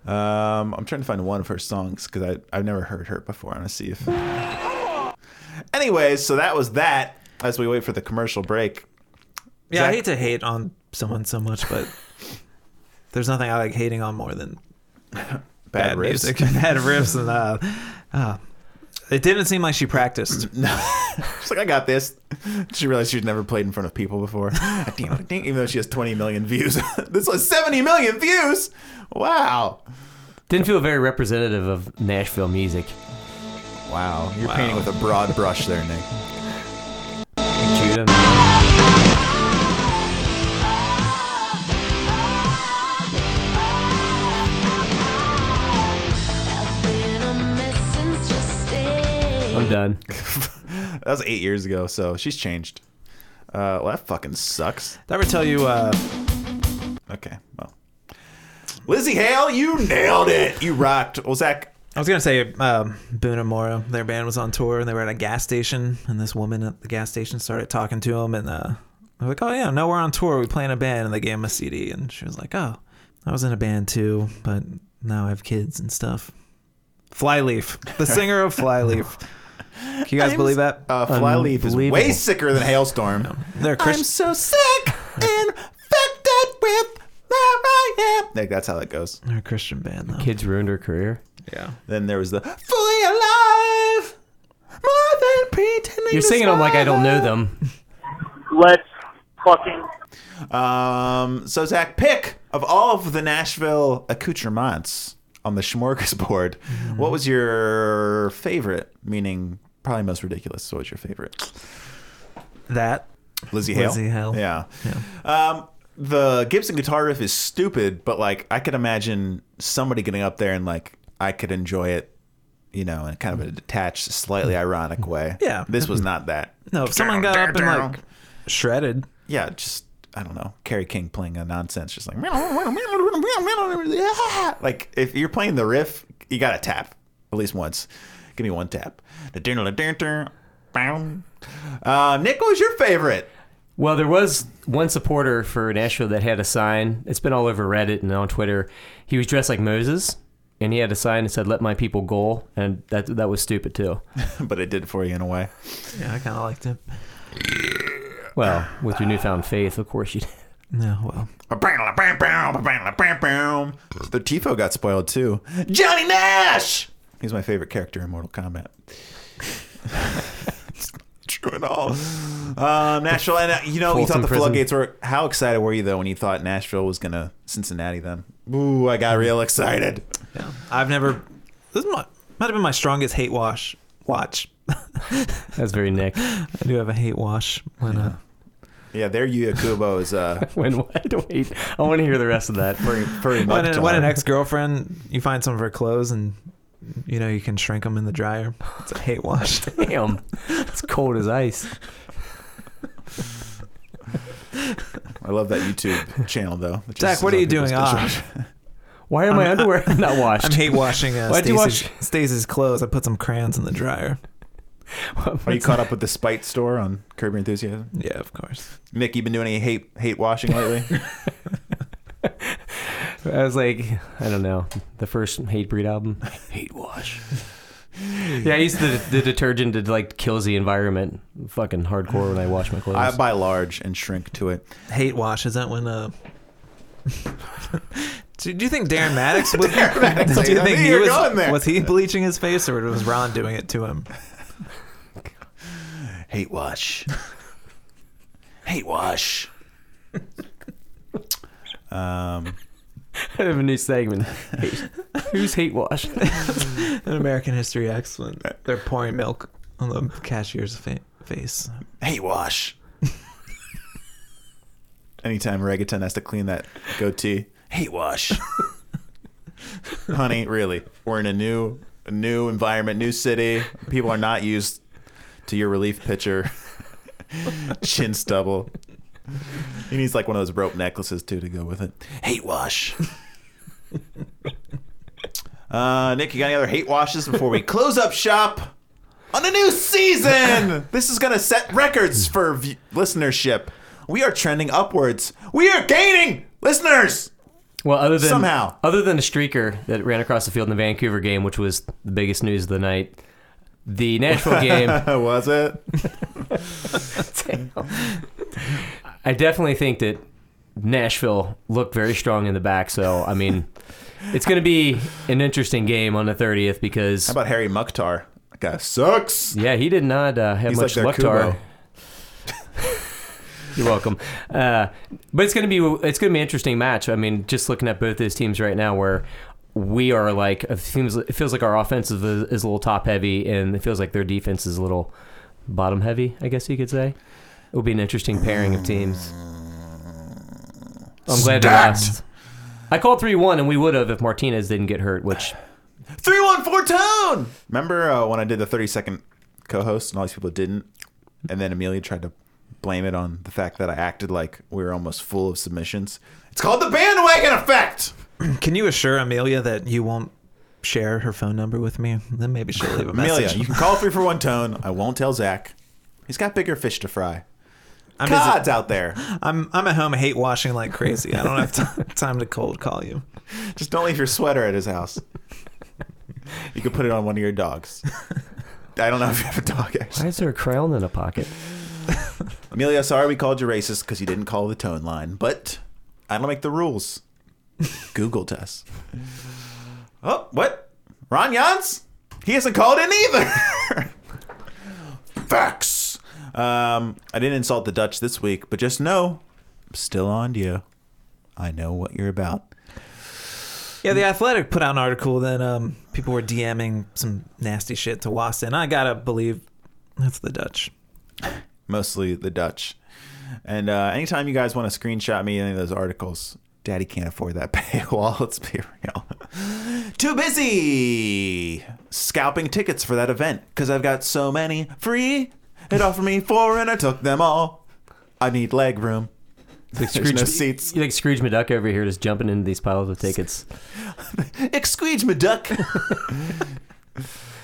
Um, I'm trying to find one of her songs because I I've never heard her before. I want to see if. Anyways, so that was that. As we wait for the commercial break. Yeah, I hate to hate on someone so much, but there's nothing I like hating on more than (laughs) Bad, riffs. music, bad riffs, and uh, uh, it didn't seem like she practiced. (laughs) She's like, I got this. She realized she'd never played in front of people before. (laughs) Even though she has 20 million views. (laughs) this was 70 million views. Wow. Didn't feel very representative of Nashville music. Wow. You're painting with a broad brush there, Nick. Judah. I'm done. (laughs) That was eight years ago, so she's changed. Uh, well, that fucking sucks. Did I ever tell you? Uh, Okay, well. Lzzy Hale, you nailed it. You rocked. Well, Zach, I was gonna say, um, Boone and their band was on tour, and they were at a gas station, and this woman at the gas station started talking to them, and uh, they're like, "Oh yeah, no, we're on tour. We play in a band," and they gave him a CD, and she was like, "Oh, I was in a band too, but now I have kids and stuff." Flyleaf, the singer of Flyleaf. (laughs) Can you guys I'm- believe that? uh, Flyleaf is way Unbelievable. sicker than Halestorm. They're I'm so sick, infected with where I am. Like, that's how that goes. They're a Christian band though. Kids ruined her career. Yeah. Then there was the fully alive, more than pretending. You're to singing them like I don't know them. Let's fucking Um, so Zach, pick of all of the Nashville accoutrements on the (laughs) smorgasbord, Mm-hmm. what was your favorite? Meaning, probably most ridiculous. What was your favorite? That Lzzy Hale. Lzzy Hale. Yeah. Um, the Gibson guitar riff is stupid, but like I could imagine somebody getting up there and like I could enjoy it, you know, in kind of a detached, slightly ironic way. Yeah. This was not that. no, if someone got up and like shredded, Yeah, just I don't know, Kerry King playing a nonsense, just like (laughs) like if you're playing the riff, you got to tap at least once. Give me one tap. The Daniel Darter bound. Uh, Nick, what was your favorite? Well, there was one supporter for Nashville that had a sign. It's been all over Reddit and on Twitter. He was dressed like Moses, and he had a sign that said "Let my people go," and that that was stupid too. (laughs) but it did it for you in a way. yeah, I kind of liked it. Well, with your newfound faith, of course you did. Yeah, well, The Tifo got spoiled too. Johnny Nash. He's my favorite character in Mortal Kombat. (laughs) True it all. Um, Nashville, and uh, you know, you Folsom thought the Prison. floodgates were. How excited were you though when you thought Nashville was gonna Cincinnati? Then, ooh, I got real excited. Yeah. I've never. This is my, might have been my strongest hate wash watch. (laughs) That's very Nick. I do have a hate wash when uh, Yeah, there Yuya Kubo is uh, (laughs) When what? Wait, I want to hear the rest of that. pretty, pretty when, much. an, when an ex girlfriend you find some of her clothes and you know you can shrink them in the dryer. (laughs) It's a hate wash. (laughs) Damn, it's cold as ice. I love that YouTube channel though. It Zach, what are you doing people's on? pictures. (laughs) Why are my underwear not washed? I'm hate washing uh, Why'd you Stacey's, Stacey's clothes. I put some crayons in the dryer. Are you caught up with the Spite store on Curb Your Enthusiasm? Yeah, of course. Nick, you been doing any hate hate washing lately? I was like, I don't know, the first Hatebreed album, (laughs) Hate Wash. yeah, I used the the detergent to like kills the environment. Fucking hardcore when I wash my clothes. I buy large and shrink to it. Hate wash is that when uh. (laughs) do, do you think Darren Maddox (laughs) was? Darren Maddox, do you I think knew he you were was? going there. Was he bleaching his face, or was Ron doing it to him? Hate wash. hate wash. Um, (laughs) I have a new segment. Hate, (laughs) who's Hate Wash? (laughs) An American History excellent. they're pouring milk on the cashier's fa- face. hate wash. Anytime Regattin has to clean that goatee, hate wash. Honey, really, we're in a new, a new environment, new city. People are not used to your relief pitcher, chin stubble. (laughs) He needs like one of those rope necklaces too to go with it. Hate wash. (laughs) Uh, Nick, you got any other hate washes before we close up shop on a new season? (laughs) this is gonna set records for v- listenership. We are trending upwards. We are gaining listeners. Well, other than Somehow. other than a streaker that ran across the field in the Vancouver game, which was the biggest news of the night, the Nashville game. was it? I definitely think that Nashville looked very strong in the back. So I mean, it's going to be an interesting game on the 30th because How about Hany Mukhtar? That guy sucks. yeah, he did not uh, have He's much like luck. their Tar. Kubo. (laughs) You're welcome. Uh, but it's gonna be it's gonna be an interesting match. I mean, just looking at both those teams right now, where we are like it seems it feels like our offensive is, is a little top heavy, and it feels like their defense is a little bottom heavy. I guess you could say. It would be an interesting pairing of teams. I'm glad they Stacked. lost. I called three one, and we would have if Martinez didn't get hurt. Which (sighs) 314 tone. Remember uh, when I did the 30 second co host and all these people didn't? And then Amelia tried to blame it on the fact that I acted like we were almost full of submissions. It's called the bandwagon effect. (clears throat) Can you assure Amelia that you won't share her phone number with me? Then maybe she'll leave a message. Amelia, you can call 341 tone. I won't tell Zach. He's got bigger fish to fry. I'm busy- Cod's out there. I'm I'm at home hate washing like crazy. I don't have t- (laughs) time to cold call you. Just don't leave your sweater at his house. You could put it on one of your dogs. I don't know if you have a dog, actually. why is there a crayon in a pocket? Amelia, sorry we called you racist because you didn't call the tone line, but I don't make the rules. Googled us. Oh, what? Ron Jans? He hasn't called in either. (laughs) Facts. Um, I didn't insult the Dutch this week, but just know, I'm still on to you. I know what you're about. Yeah, the Athletic put out an article that um, people were DMing some nasty shit to Waston. I gotta believe that's the Dutch. mostly the Dutch. And uh, anytime you guys want to screenshot me any of those articles, Daddy can't afford that (laughs) paywall. Let's be real. Too busy scalping tickets for that event because I've got so many free. It offered me four and I took them all. I need leg room. Like (laughs) There's no seats. You like Scrooge McDuck over here, just jumping into these piles of tickets. (laughs) Excuse me, duck. (laughs)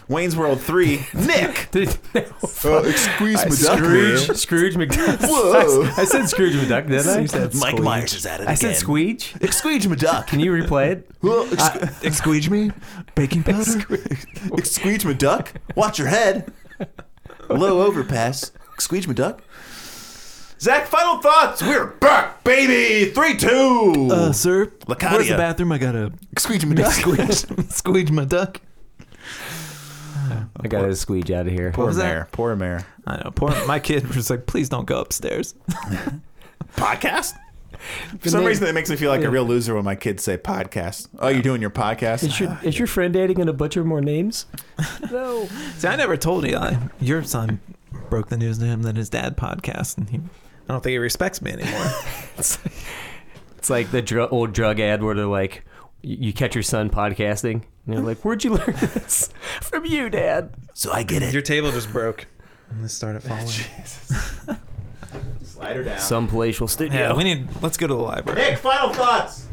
Wayne's World 3. Nick. Uh, excuse me, duck. Scrooge, man. Scrooge McDuck. Whoa. I said Scrooge McDuck, didn't I? You said Mike squeege. Myers is at it I said again. squeege. Excuse me, duck. Can you replay it? Well, ex- Excuse me, baking powder. Excuse me, duck. Watch your head. Low overpass. Excuse me, duck. Zach, final thoughts. We're back, baby. Three, two. Uh, sir, Locadia. where's the bathroom? I gotta Excuse my duck. squeege, (laughs) squeege my duck. I got to squeege out of here. Poor was that? mayor. Poor mayor. I know. Poor my kid was like, please don't go upstairs. (laughs) Podcast? For some reason, it makes me feel like a real loser when my kids say podcast. Oh, you're doing your podcast? Is your, ah, is your friend Daddy going to butcher more names? (laughs) no. See, I never told Eli. Uh, your son broke the news to him that his dad podcast, and he, I don't think he respects me anymore. (laughs) It's, it's like the dr- old drug ad where they're like, you you catch your son podcasting. And they're like, where'd you learn this? (laughs) From you, Dad. So I get it. Your table just broke. And this started falling. Slide her down. Some palatial studio. Yeah, we need. Let's go to the library. Nick, final thoughts.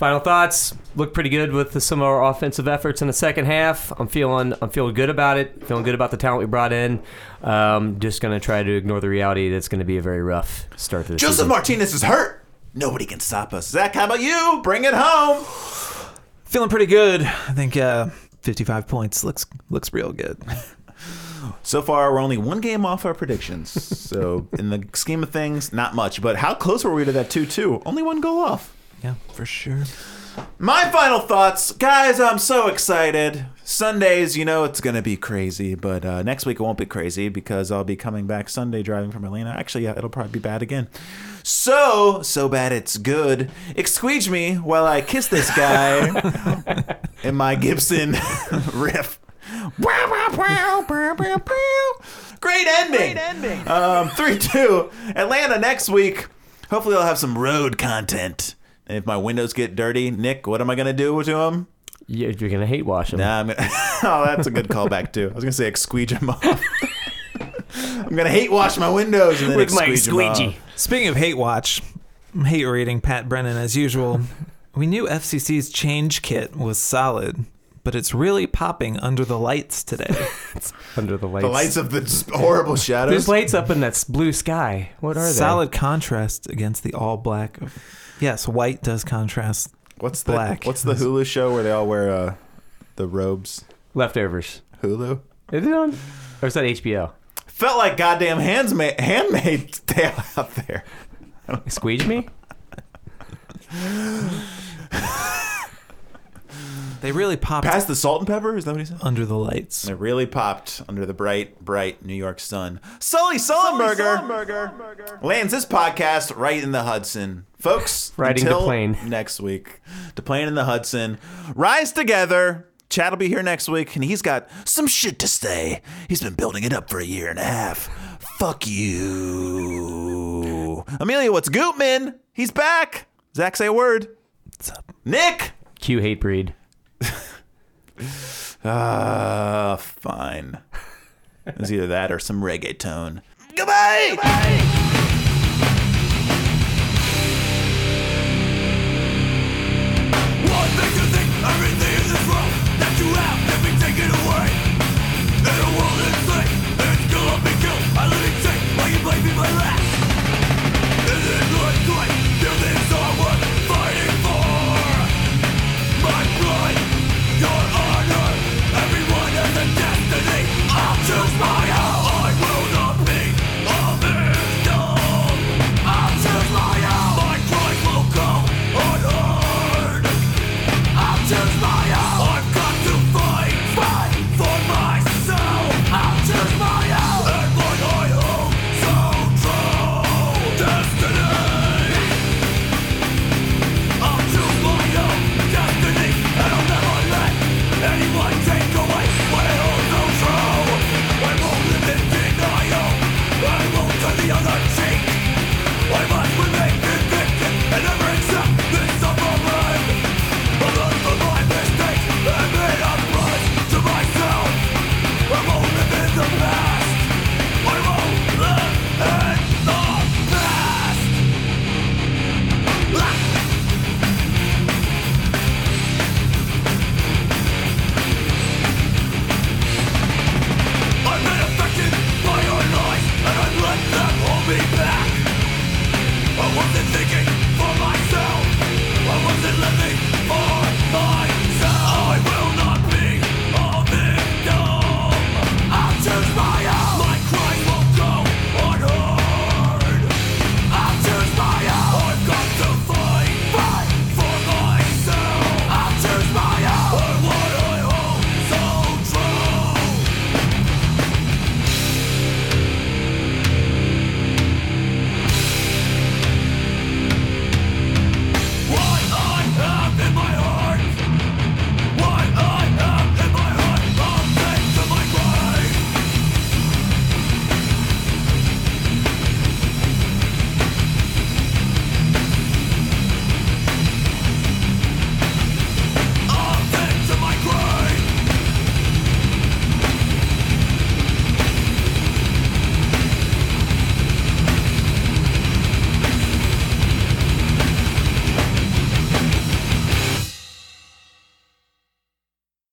Final thoughts. Look pretty good with some of our offensive efforts in the second half. I'm feeling I'm feeling good about it. Feeling good about the talent we brought in. Um, just gonna try to ignore the reality that it's gonna be a very rough start to the Joseph season. Martinez is hurt. Nobody can stop us. Zach, how about you? Bring it home. Feeling pretty good. I think uh, 55 points looks looks real good. (laughs) So far, we're only one game off our predictions. So, (laughs) in the scheme of things, not much. But how close were we to that 2 2? Only one goal off. Yeah, for sure. My final thoughts, guys. I'm so excited. Sundays, you know, it's gonna be crazy, but uh, next week it won't be crazy because I'll be coming back Sunday driving from Atlanta. Actually, yeah, it'll probably be bad again. So, so bad it's good. Excuse me while I kiss this guy (laughs) in my Gibson (laughs) riff. Great ending. Great ending. Um, three two. Atlanta next week. Hopefully, I'll have some road content. And if my windows get dirty, Nick, what am I gonna do to them? Yeah, you're gonna hate wash them. Nah, I'm gonna. (laughs) oh, that's a good callback too. I was gonna say squeege them off. (laughs) I'm gonna hate wash my windows and then With my squeege 'em off. squeegee. Speaking of hate watch, I'm hate rating Pat Brennan as usual. We knew FCC's change kit was solid, but it's really popping under the lights today. (laughs) Under the lights. The lights of the horrible shadows. There's lights up in that blue sky. What are they? Solid contrast against the all black. Of, yes, white does contrast. What's the black? What's the Hulu show where they all wear uh, the robes? Leftovers. Hulu. Is it on? Or is that HBO? Felt like goddamn handsma- handmaid (laughs) tale out there. Squeeze me? (laughs) They really popped Past the salt and pepper? Is that what he said? under the lights. They really popped under the bright, bright New York sun. Sully Sullenberger, lands this podcast right in the Hudson. Folks, (laughs) Riding until plane. next week. The plane in the Hudson. Rise together. Chad will be here next week, and he's got some shit to say. He's been building it up for a year and a half. Fuck you. Amelia, what's Gootman? He's back. Zach, say a word. What's up? Nick. Q Hatebreed. (laughs) Ah, fine. It's either that or some reggae reggaeton. Goodbye.